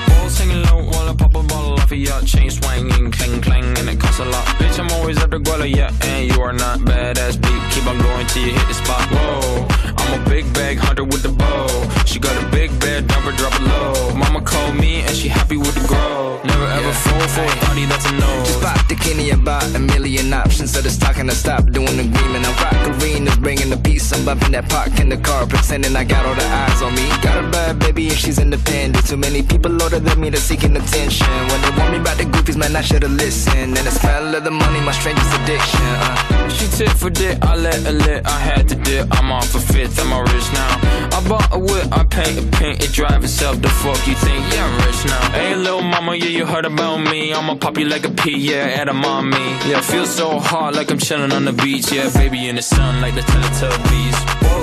All singing low while I pop a bottle off of your chain swinging, clang clang, and it costs a lot. Bitch, I'm always at the guala, yeah, and you are not badass beat. Keep on going till you hit the spot. Whoa, I'm a big bag hunter with the bow. She got a big bed, number drop it low. Mama called me and she happy with the grow. Never ever fall for party that's a no. Just pop the Kenny about a million options. So it's talking to stop doing agreement. I rock arenas, bringing the peace. I'm bumping that park in the car, pretending I got all the eyes on me. Got a bad baby and she's independent. Too many people older than me that's seeking attention. When they want me about the goofies, man, I should've listened. And the smell of the money, my strangest addiction. Uh. She tit for dick, I let her lit, I had to dip. I'm off a fifth, I'm a rich now. I bought a whip, I paint a paint, it drive itself. The fuck you think? Yeah, I'm rich now. Hey, little mama, yeah, you heard about me. I'ma pop you like a pea, yeah, at a mommy. Yeah, feel so hot like I'm chilling on the beach. Yeah, baby in the sun like the Teletubbies.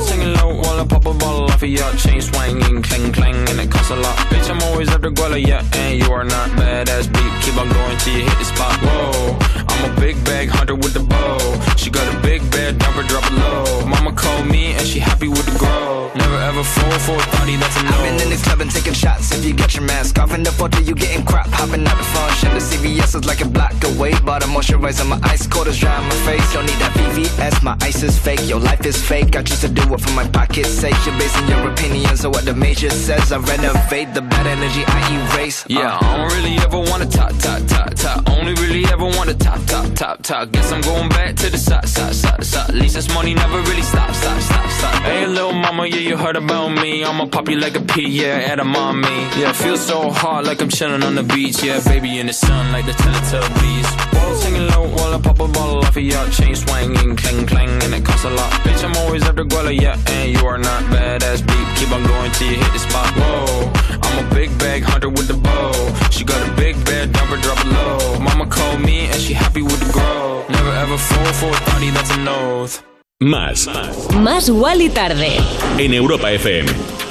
Singing low while I pop a bottle off of your chain swinging, clang clang, and it costs a lot. Bitch, I'm always the guala, yeah, and you are not badass beat. Keep on going till you hit the spot. Whoa, I'm a big bag hunter with the bow. She got a big bed, her, drop it low. Mama called me and she happy with the grow. Never ever fall for a thotty, that's a no. I've been in the club and taking shots. If you get your mask off in the photo, you getting crap. Hopping out the function. The CVS is like a block away. But I'm moisturizing my ice cold is dry on my face. Don't need that VVS. My ice is fake. Your life is fake. I choose to do it for my pocket's sake. You're basing your opinions on what the major says. I renovate the bad energy I erase. Yeah, Uh. I don't really ever wanna top, top, top, top. Only really ever wanna top, top, top, top. Guess I'm going back to the side, side, side, side. At least this money never really stop, stop, stop, stop. Hey, little mama, yeah, you heard about me. I'ma pop you like a pea, yeah, at a mommy. Yeah, it feels so hot like I'm chilling on the beach. Yeah, baby in the sun like the Teletubbies. While singing low while I pop a bottle off of your chain swinging, clang, clang, and it costs a lot. Bitch, I'm always after Guala, yeah, and you are not badass beat. Keep on going till you hit the spot. Whoa, I'm a big bag hunter with the bow. She got a big bed, dump her, drop it low. Mama called me and she happy with the grow. Never ever fall for a thotty, that's an oath. Más. Más Wally tarde. En Europa FM.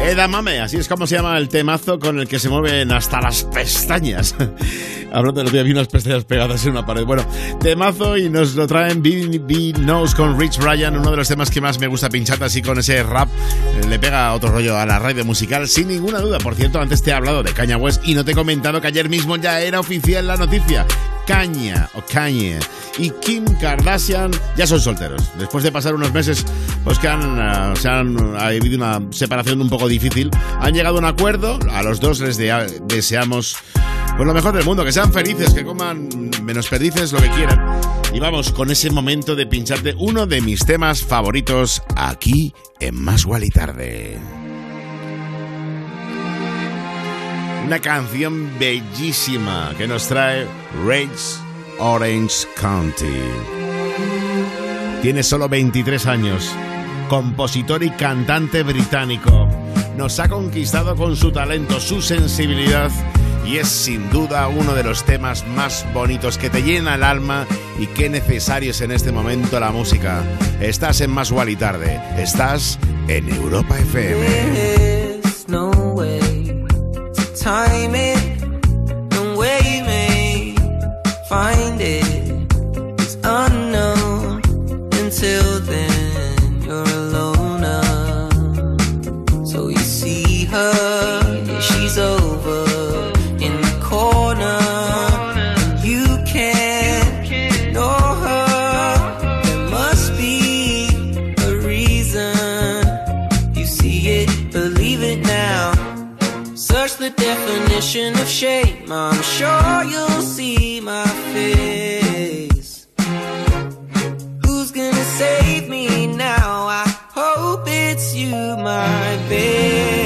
Edamame, así es como se llama el temazo con el que se mueven hasta las pestañas. Hablando de los días, vi unas pestañas pegadas en una pared. Bueno, temazo y nos lo traen B Knows con Rich Ryan, uno de los temas que más me gusta pinchar, así con ese rap. eh, Le pega otro rollo a la radio musical, sin ninguna duda. Por cierto, antes te he hablado de Caña West y no te he comentado que ayer mismo ya era oficial la noticia. Caña o Kanye y Kim Kardashian ya son solteros. Después de pasar unos meses, pues que han, ah, se han ha habido una separación un poco difícil, han llegado a un acuerdo. A los dos les de- deseamos pues lo mejor del mundo, que sean felices, que coman menos perdices, lo que quieran. Y vamos con ese momento de pincharte uno de mis temas favoritos aquí en Más y Tarde. Una canción bellísima que nos trae Rage Orange County. Tiene solo 23 años, compositor y cantante británico. Nos ha conquistado con su talento, su sensibilidad y es sin duda uno de los temas más bonitos que te llena el alma y qué necesario es en este momento la música. Estás en Más y Tarde, estás en Europa FM. Time it, and where you may find it is unknown. Definition of shame. I'm sure you'll see my face. Who's gonna save me now? I hope it's you, my babe.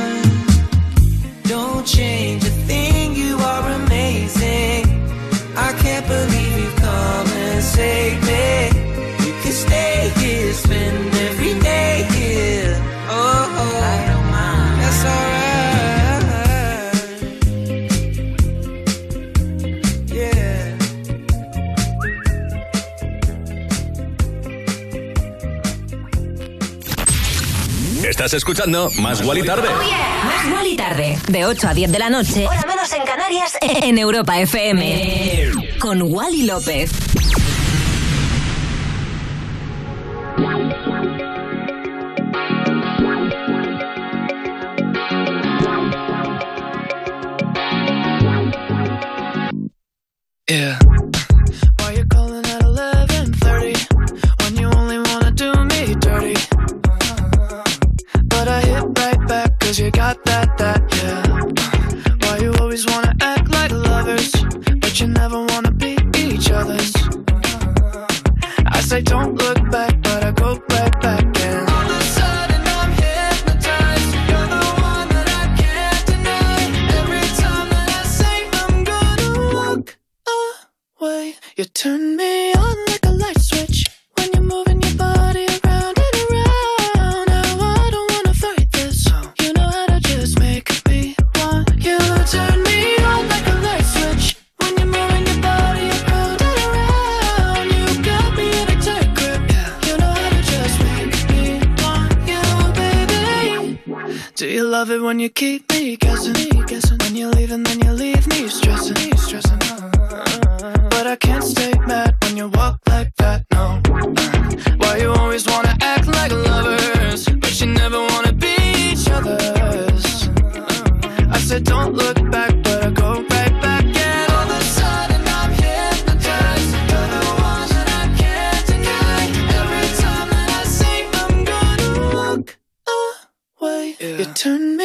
Estás escuchando Más Guali Tarde. Más igual y tarde. De 8 a 10 de la noche. Hora menos en Canarias. En Europa FM. Con Wally López. Yeah. You turn me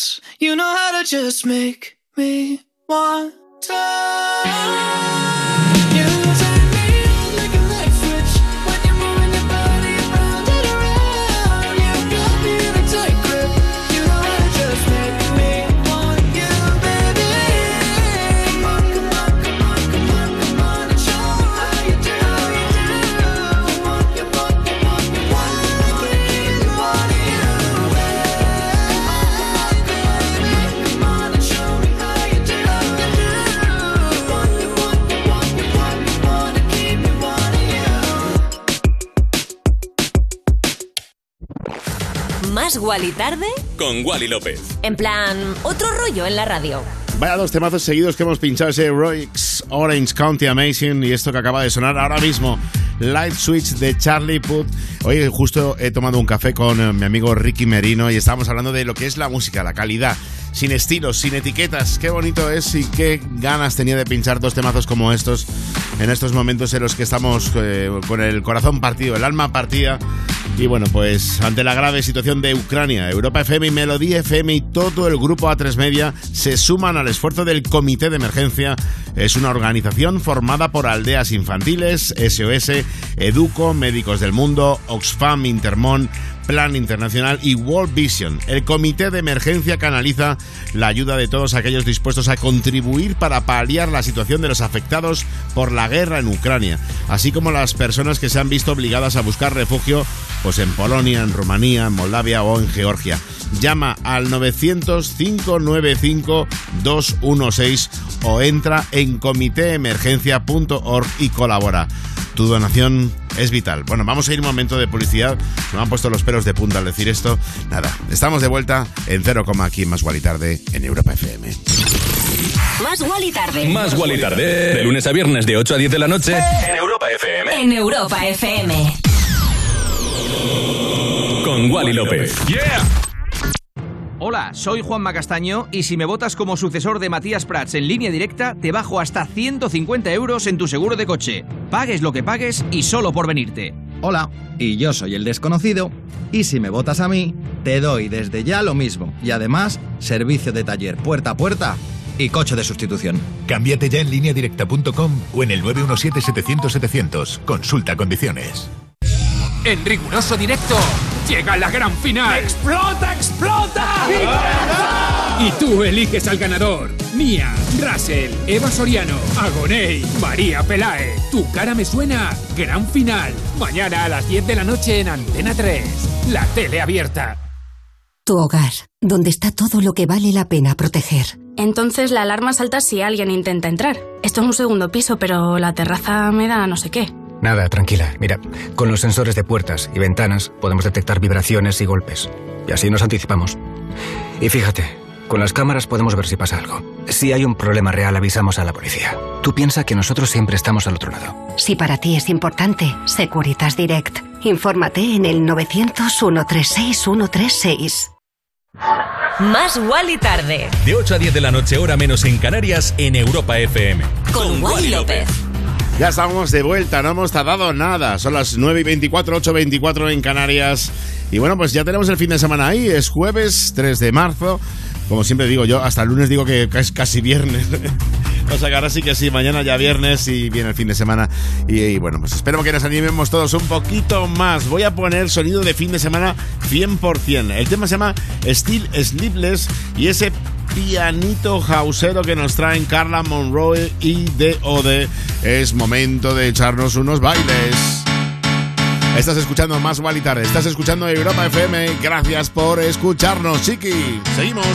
this. Wally tarde. Con Wally López. En plan, otro rollo en la radio. Vaya dos temazos seguidos que hemos pinchado ese Roix Orange County Amazing y esto que acaba de sonar ahora mismo, Light Switch de Charlie Puth. Hoy justo he tomado un café con eh, mi amigo Ricky Merino y estábamos hablando de lo que es la música, la calidad, sin estilos, sin etiquetas. Qué bonito es y qué ganas tenía de pinchar dos temazos como estos en estos momentos en los que estamos eh, con el corazón partido, el alma partida. Y bueno, pues ante la grave situación de Ucrania, Europa FM y Melodía FM y todo el grupo A3 Media se suman al esfuerzo del Comité de Emergencia. Es una organización formada por aldeas infantiles, SOS, Educo, Médicos del Mundo, Oxfam, Intermon, Plan Internacional y World Vision. El Comité de Emergencia canaliza la ayuda de todos aquellos dispuestos a contribuir para paliar la situación de los afectados por la guerra en Ucrania, así como las personas que se han visto obligadas a buscar refugio pues en Polonia, en Rumanía, en Moldavia o en Georgia. Llama al 900-595-216 o entra en comitéemergencia.org y colabora. Tu donación es vital. Bueno, vamos a ir un momento de publicidad. Me han puesto los pelos de punta al decir esto. Nada, estamos de vuelta en 0, aquí en Más Guali Tarde en Europa FM. Más Wally tarde. Más Wally Tarde. De lunes a viernes de 8 a 10 de la noche. En Europa FM. En Europa FM. Con Wally López. Yeah. Hola, soy Juanma Castaño y si me votas como sucesor de Matías Prats en línea directa, te bajo hasta 150 euros en tu seguro de coche. Pagues lo que pagues y solo por venirte. Hola, y yo soy el desconocido, y si me votas a mí, te doy desde ya lo mismo, y además, servicio de taller puerta a puerta y coche de sustitución. Cámbiate ya en lineadirecta.com o en el 917-700-700. Consulta condiciones. En riguroso directo llega la gran final. ¡Explota, explota! Y tú eliges al ganador. Mía, Russell, Eva Soriano, Agoney, María Pelae. Tu cara me suena. Gran final. Mañana a las 10 de la noche en Antena 3. La tele abierta. Tu hogar, donde está todo lo que vale la pena proteger. Entonces la alarma salta si alguien intenta entrar. Esto es un segundo piso, pero la terraza me da no sé qué. Nada, tranquila. Mira, con los sensores de puertas y ventanas podemos detectar vibraciones y golpes. Y así nos anticipamos. Y fíjate, con las cámaras podemos ver si pasa algo. Si hay un problema real, avisamos a la policía. Tú piensa que nosotros siempre estamos al otro lado. Si para ti es importante, Securitas Direct. Infórmate en el 900-136-136. Más Wally tarde. De 8 a 10 de la noche, hora menos en Canarias, en Europa FM. Con Wally López. Ya estamos de vuelta, no hemos tardado nada. Son las 9 y 24, 8 y 24 en Canarias. Y bueno, pues ya tenemos el fin de semana ahí. Es jueves 3 de marzo. Como siempre digo yo, hasta el lunes digo que es casi viernes. o sea que ahora sí que sí, mañana ya viernes y viene el fin de semana. Y, y bueno, pues espero que nos animemos todos un poquito más. Voy a poner sonido de fin de semana 100%. El tema se llama Still Sleepless y ese pianito hausero que nos traen Carla Monroe y DOD. Es momento de echarnos unos bailes. Estás escuchando Más Tarde, estás escuchando Europa FM. Gracias por escucharnos, chiqui. Seguimos.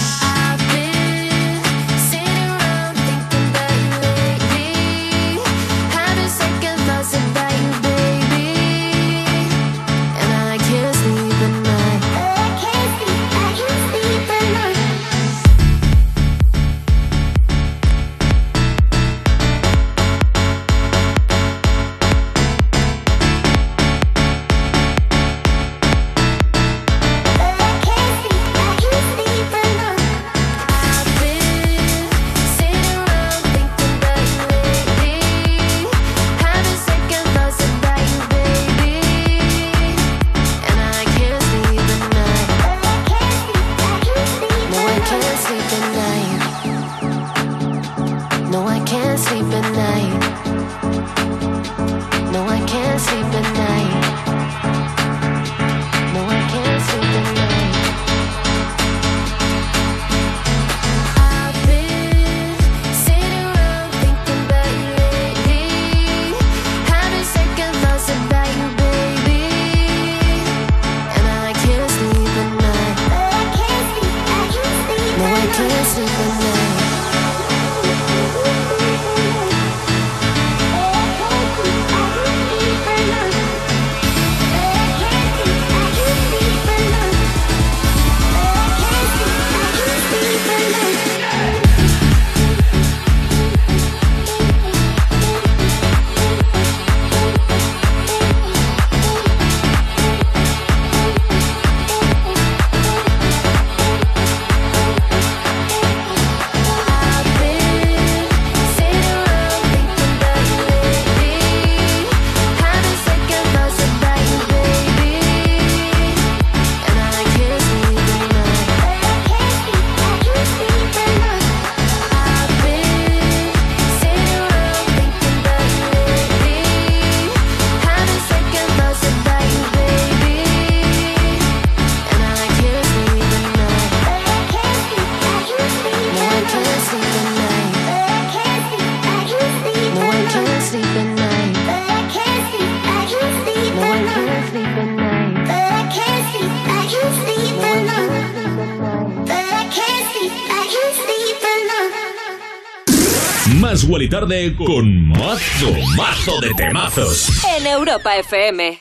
Tarde con mazo, mazo de temazos. En Europa FM.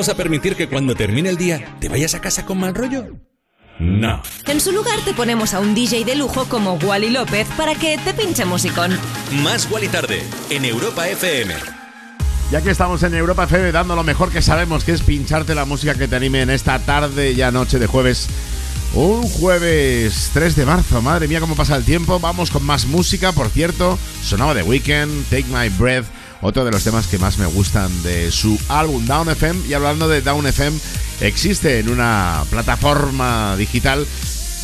¿Vamos a permitir que cuando termine el día te vayas a casa con mal rollo? No. En su lugar te ponemos a un DJ de lujo como Wally López para que te pinche musicón. Más y Tarde en Europa FM. Ya que estamos en Europa FM dando lo mejor que sabemos, que es pincharte la música que te anime en esta tarde ya noche de jueves. Un jueves 3 de marzo, madre mía cómo pasa el tiempo. Vamos con más música, por cierto. Sonaba The Weeknd, Take My Breath, otro de los temas que más me gustan de su álbum Down FM. Y hablando de Down FM, existe en una plataforma digital,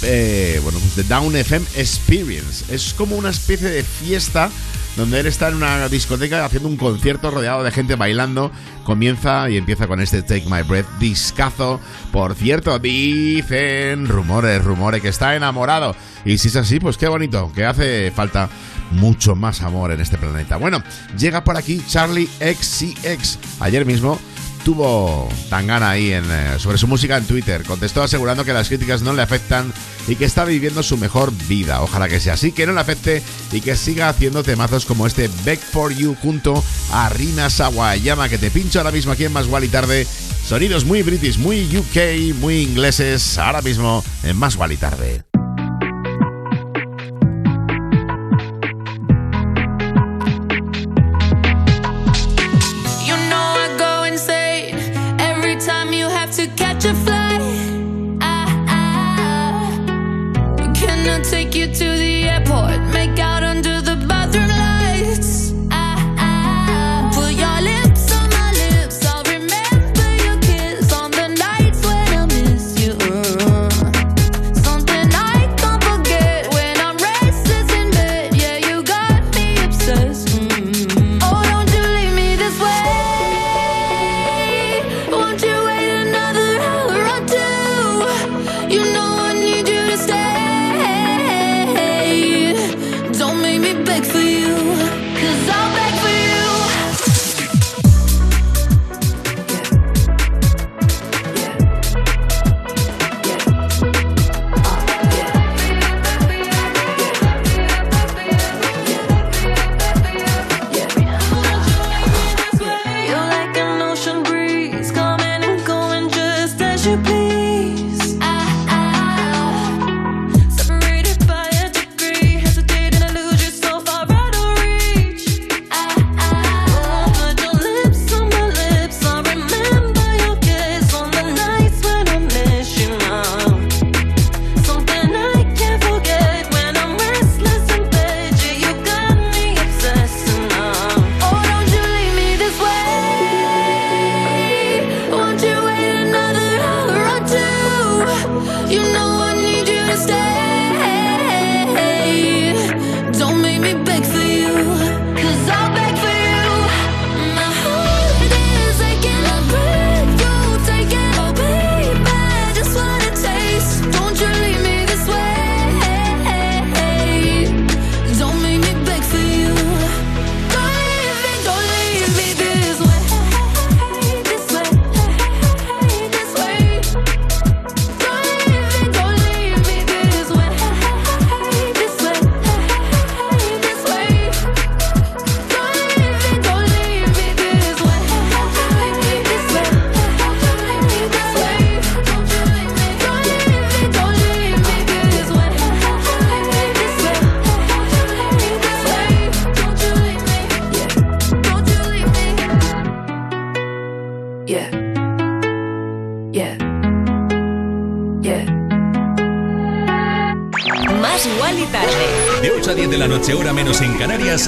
eh, bueno, pues The Down FM Experience. Es como una especie de fiesta donde él está en una discoteca haciendo un concierto rodeado de gente bailando. Comienza y empieza con este Take My Breath, discazo. Por cierto, dicen rumores, rumores que está enamorado. Y si es así, pues qué bonito, que hace falta mucho más amor en este planeta. Bueno, llega por aquí Charlie XCX. Ayer mismo tuvo Tangana ahí en, eh, sobre su música en Twitter. Contestó asegurando que las críticas no le afectan y que está viviendo su mejor vida. Ojalá que sea así, que no le afecte y que siga haciendo temazos como este Back for You junto a Rina Sawayama, que te pincho ahora mismo aquí en Más y Tarde. Sonidos muy british, muy UK, muy ingleses, ahora mismo en Más y Tarde.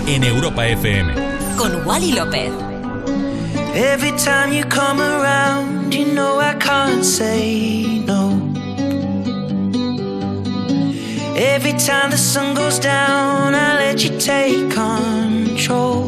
En Europa FM. Con Wally López. Every time you come around, you know I can't say no. Every time the sun goes down, I let you take control.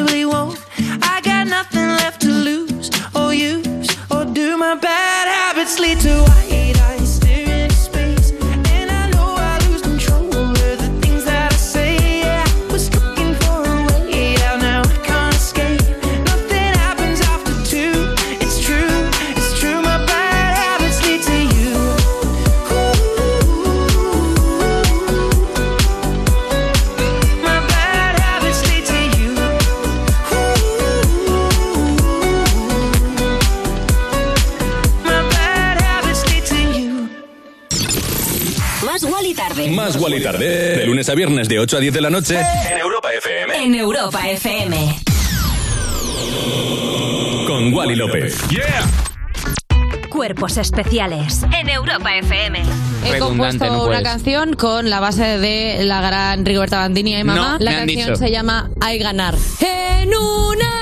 Wally Tarde. De lunes a viernes de 8 a 10 de la noche. En Europa FM. En Europa FM. Con Wally López. Yeah. Cuerpos Especiales en Europa FM. He compuesto una canción con la base de la gran Rigoberta Bandini y mamá. La canción se llama Hay ganar. En una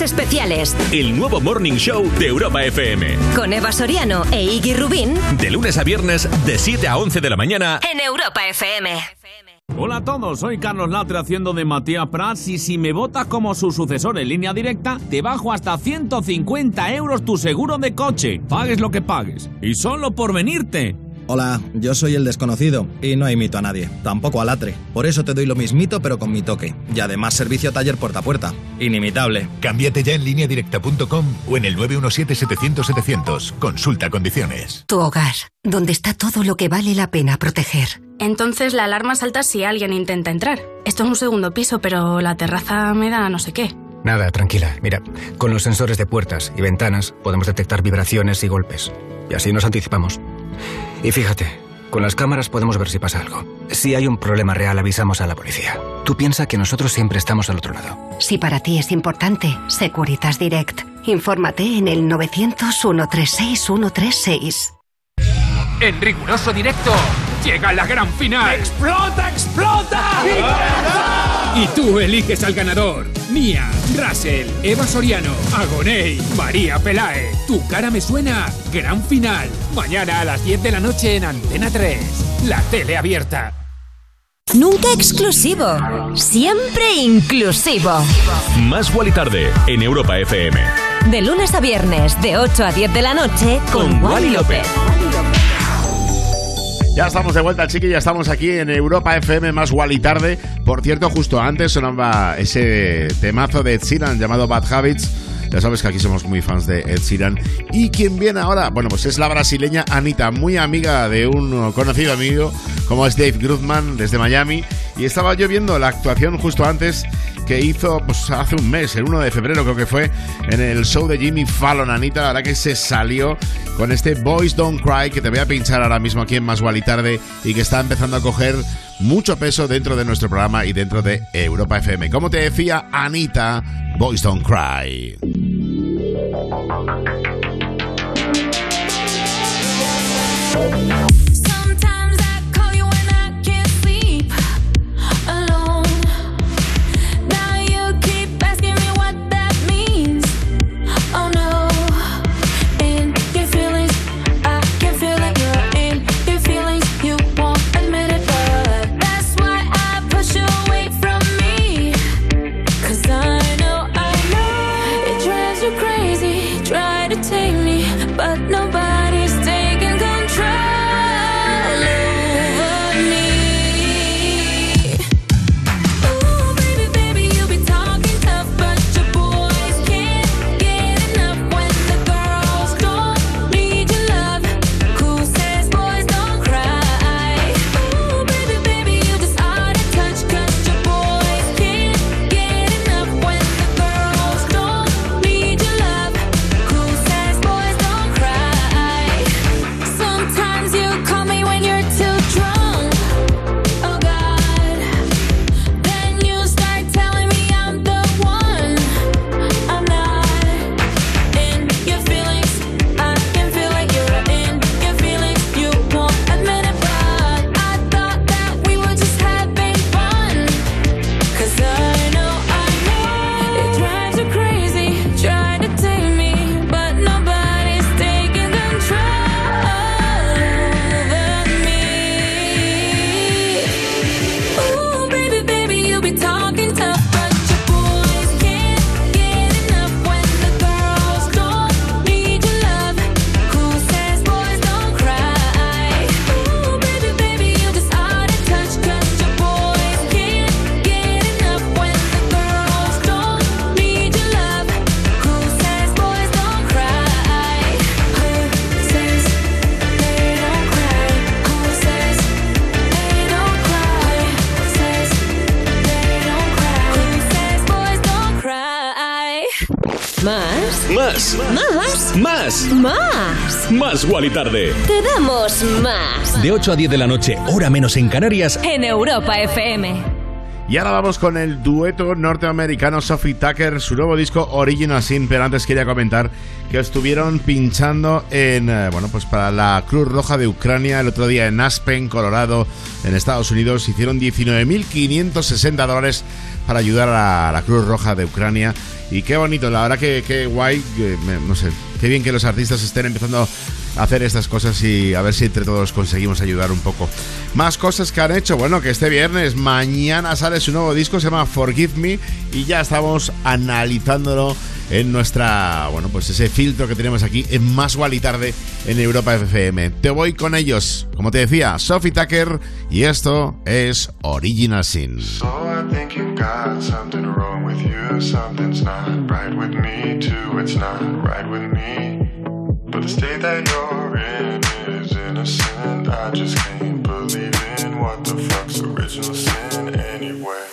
Especiales. El nuevo Morning Show de Europa FM. Con Eva Soriano e Iggy Rubín. De lunes a viernes, de 7 a 11 de la mañana. En Europa FM. Hola a todos, soy Carlos Latre haciendo de Matías Prats y si me votas como su sucesor en línea directa, te bajo hasta 150 euros tu seguro de coche, pagues lo que pagues. Y solo por venirte. Hola, yo soy el desconocido y no imito a nadie, tampoco a Latre. Por eso te doy lo mismito pero con mi toque. Y además servicio taller puerta a puerta. Inimitable. Cámbiate ya en lineadirecta.com o en el 917-700-700. Consulta condiciones. Tu hogar, donde está todo lo que vale la pena proteger. Entonces la alarma salta si alguien intenta entrar. Esto es un segundo piso, pero la terraza me da no sé qué. Nada, tranquila. Mira, con los sensores de puertas y ventanas podemos detectar vibraciones y golpes. Y así nos anticipamos. Y fíjate, con las cámaras podemos ver si pasa algo. Si hay un problema real, avisamos a la policía. Tú piensa que nosotros siempre estamos al otro lado. Si para ti es importante, Securitas Direct. Infórmate en el 900-136-136. En riguroso directo, llega la gran final. ¡Explota, explota! Y tú eliges al ganador. Mía, Russell, Eva Soriano, Agoney, María Pelae. Tu cara me suena. Gran final. Mañana a las 10 de la noche en Antena 3. La tele abierta. Nunca exclusivo, siempre inclusivo. Más Wally Tarde en Europa FM. De lunes a viernes, de 8 a 10 de la noche, con, Wally López. Ya estamos de vuelta, chiqui, ya estamos aquí en Europa FM más Wally tarde. Por cierto, justo antes sonaba ese temazo de Ed Sheeran llamado Bad Habits. Ya sabes que aquí somos muy fans de Ed Sheeran. Y quien viene ahora, bueno, pues es la brasileña Anita, muy amiga de un conocido amigo como es Dave Gruzman desde Miami. Y estaba yo viendo la actuación justo antes que hizo pues, hace un mes, el 1 de febrero creo que fue, en el show de Jimmy Fallon. Anita, la verdad que se salió con este Boys Don't Cry que te voy a pinchar ahora mismo aquí en Más y Tarde y que está empezando a coger mucho peso dentro de nuestro programa y dentro de Europa FM. Como te decía Anita, Boys Don't Cry. ¿Más? Más. Más. Wally Tarde. Te damos más. De 8 a 10 de la noche, hora menos en Canarias. En Europa FM. Y ahora vamos con el dueto norteamericano Sophie Tucker, su nuevo disco Original Sin, pero antes quería comentar que estuvieron pinchando en, eh, bueno, pues para la Cruz Roja de Ucrania el otro día en Aspen, Colorado, en Estados Unidos. Hicieron 19.560 dólares para ayudar a la Cruz Roja de Ucrania. Y qué bonito, la verdad que, que guay, que no sé, qué bien que los artistas estén empezando hacer estas cosas y a ver si entre todos conseguimos ayudar un poco. Más cosas que han hecho, bueno, que este viernes, mañana sale su nuevo disco, se llama Forgive Me y ya estamos analizándolo en nuestra, bueno, pues ese filtro que tenemos aquí en Más y Tarde en Europa FM. Te voy con ellos, como te decía, Sophie Tucker y esto es Original Sin. So I think you've got something wrong with you, something's not right with me, too, it's not right with me. The state that you're in is innocent. I just can't believe in what the fuck's original sin, anyway.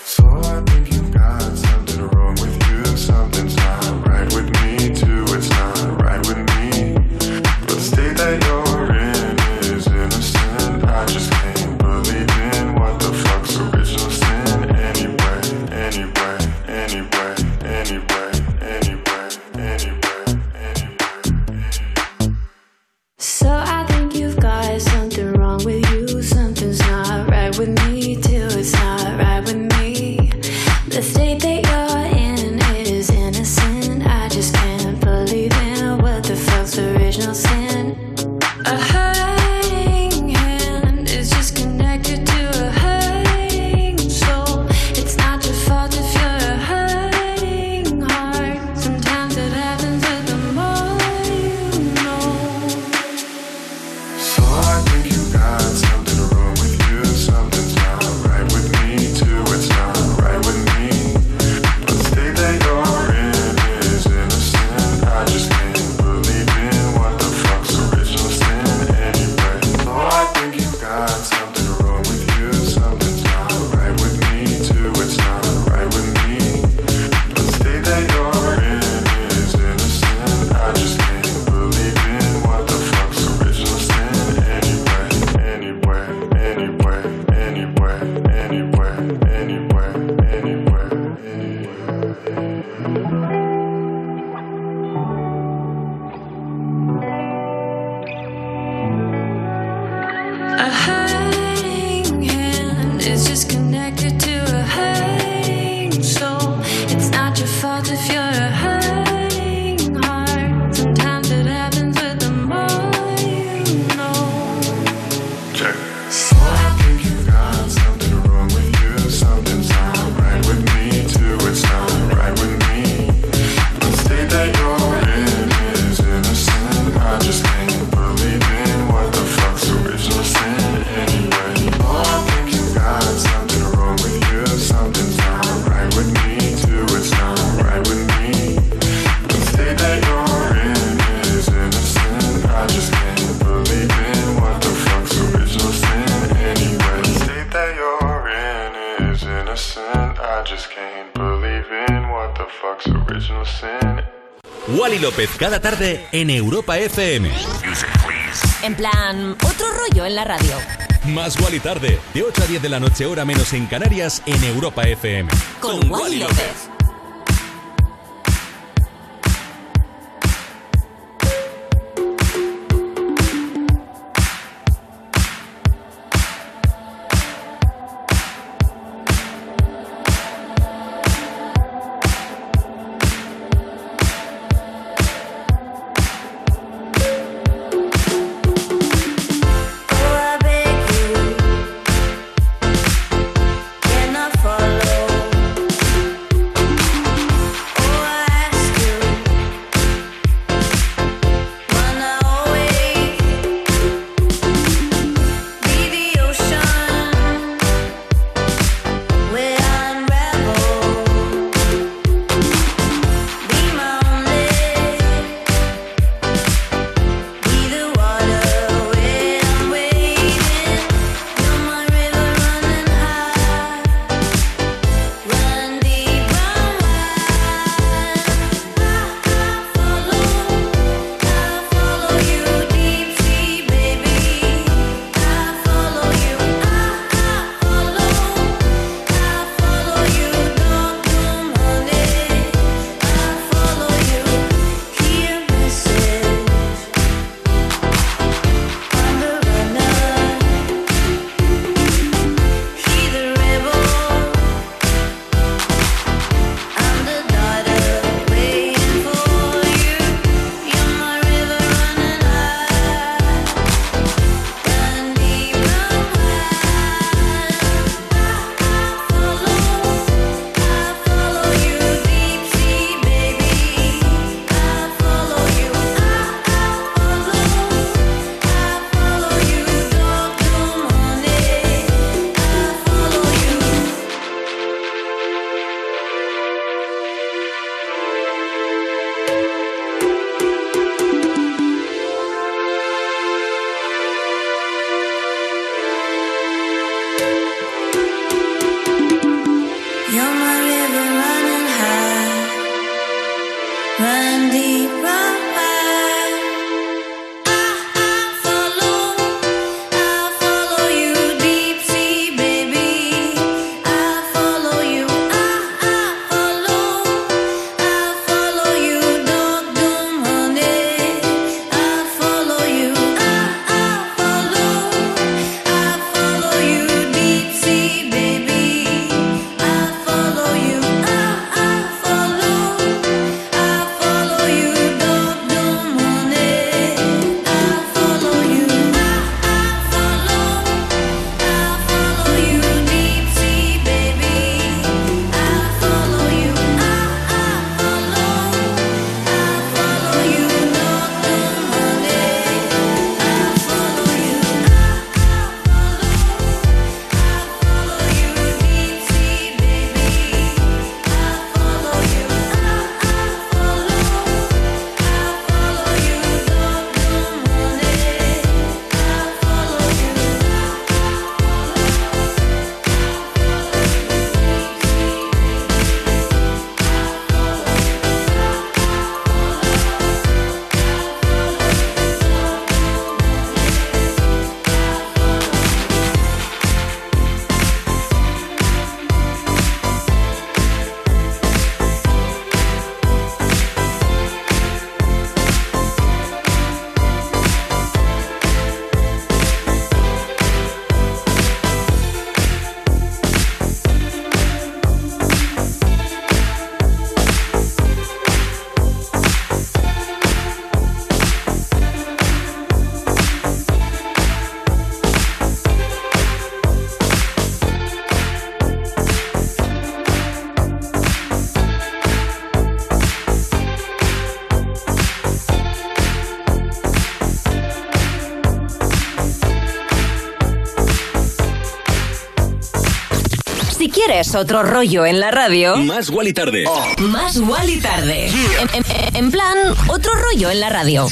cada tarde en Europa FM. En plan, otro rollo en la radio. Más Wally Tarde, de 8 a 10 de la noche, hora menos en Canarias, en Europa FM. Con, Con López. Quieres otro rollo en la radio, Más Wally tarde. más Wally tarde. En, en- en plan, otro rollo en la radio.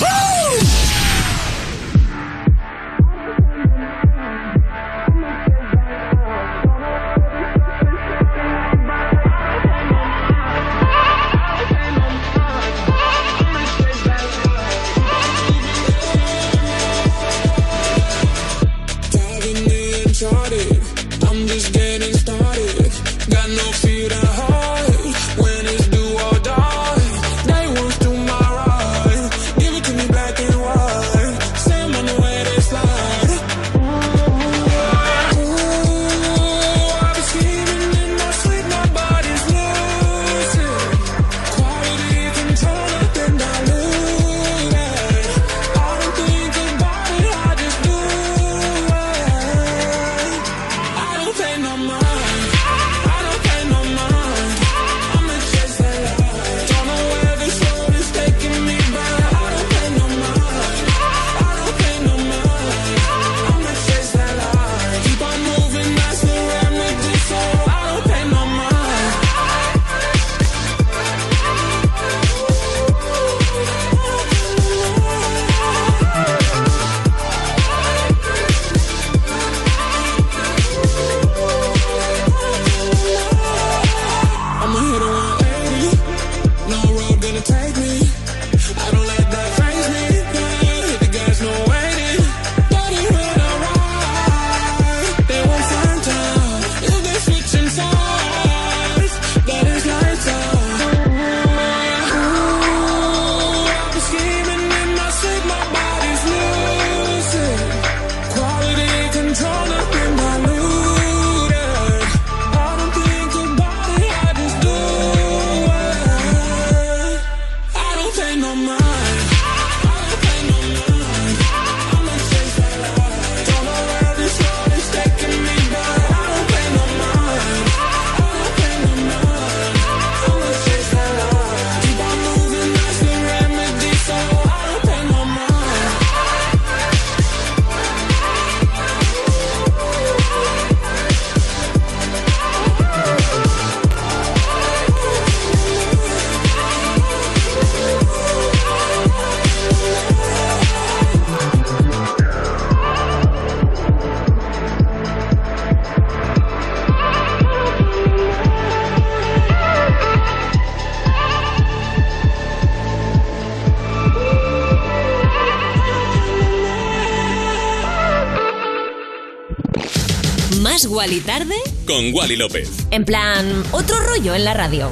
Wally tarde, Con Wally López. en plan, otro rollo en la radio.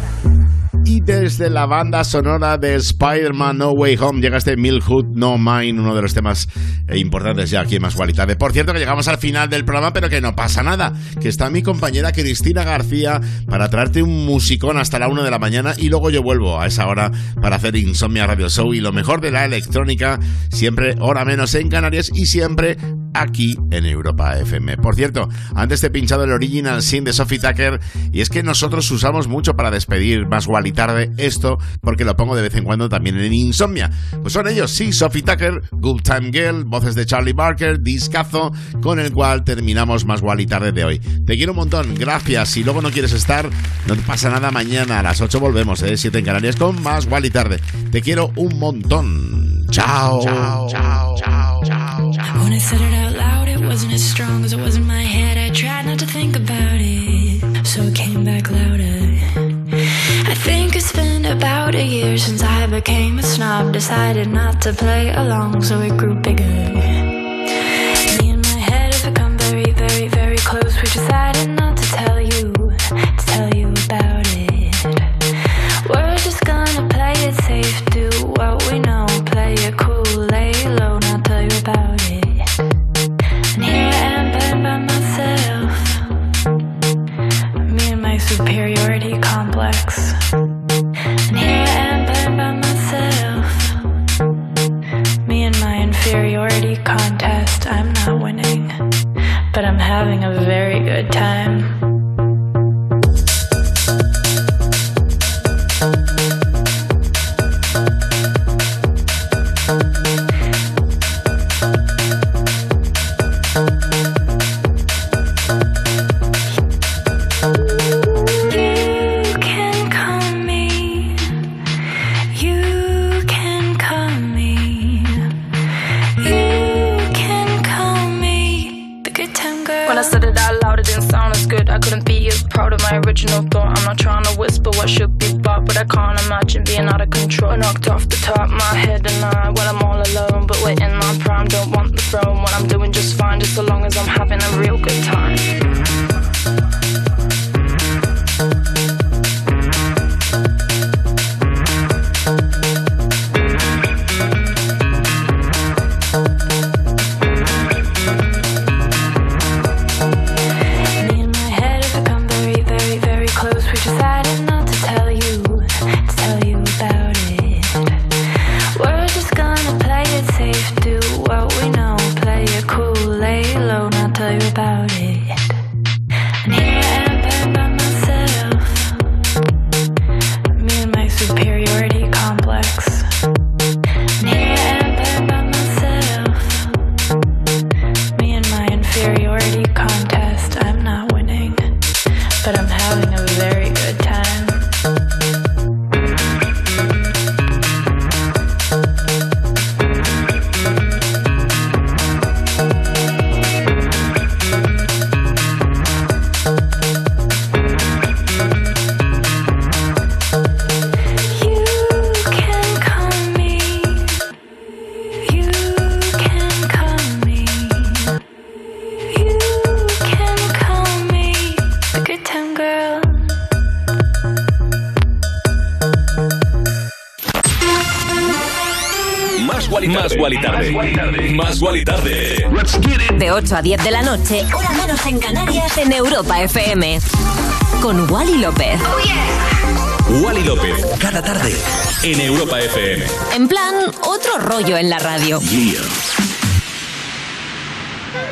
Y desde la banda sonora de Spider-Man No Way Home llega este Milhood No Mine, uno de los temas eh, importantes ya aquí en Más Tarde. Por cierto, que llegamos al final del programa, pero que no pasa nada, que está mi compañera Cristina García para traerte un musicón hasta la una de la mañana y luego yo vuelvo a esa hora para hacer Insomnia Radio Show y lo mejor de la electrónica, siempre hora menos en Canarias y siempre aquí en Europa FM. Por cierto, antes te he pinchado el original sin de Sophie Tucker y es que nosotros usamos mucho para despedir más igual y tarde esto porque lo pongo de vez en cuando también en Insomnia. Pues son ellos, sí, Sophie Tucker, Good Time Girl, voces de Charlie Barker, discazo con el cual terminamos más igual y tarde de hoy. Te quiero un montón, gracias. Si luego no quieres estar, no te pasa nada mañana a las 8 volvemos, ¿eh? 7 en Canarias con más igual y tarde. Te quiero un montón. Chao. Chao, chao, chao, chao, chao. As strong as it was in my head. I tried not to think about it, so it came back louder. I think it's been about a year since I became a snob. Decided not to play along, so it grew bigger. Good time. a 10 de la noche, hora menos en Canarias, en Europa FM. Con Wally López. Oh. Wally López, cada tarde, en Europa FM. En plan, otro rollo en la radio.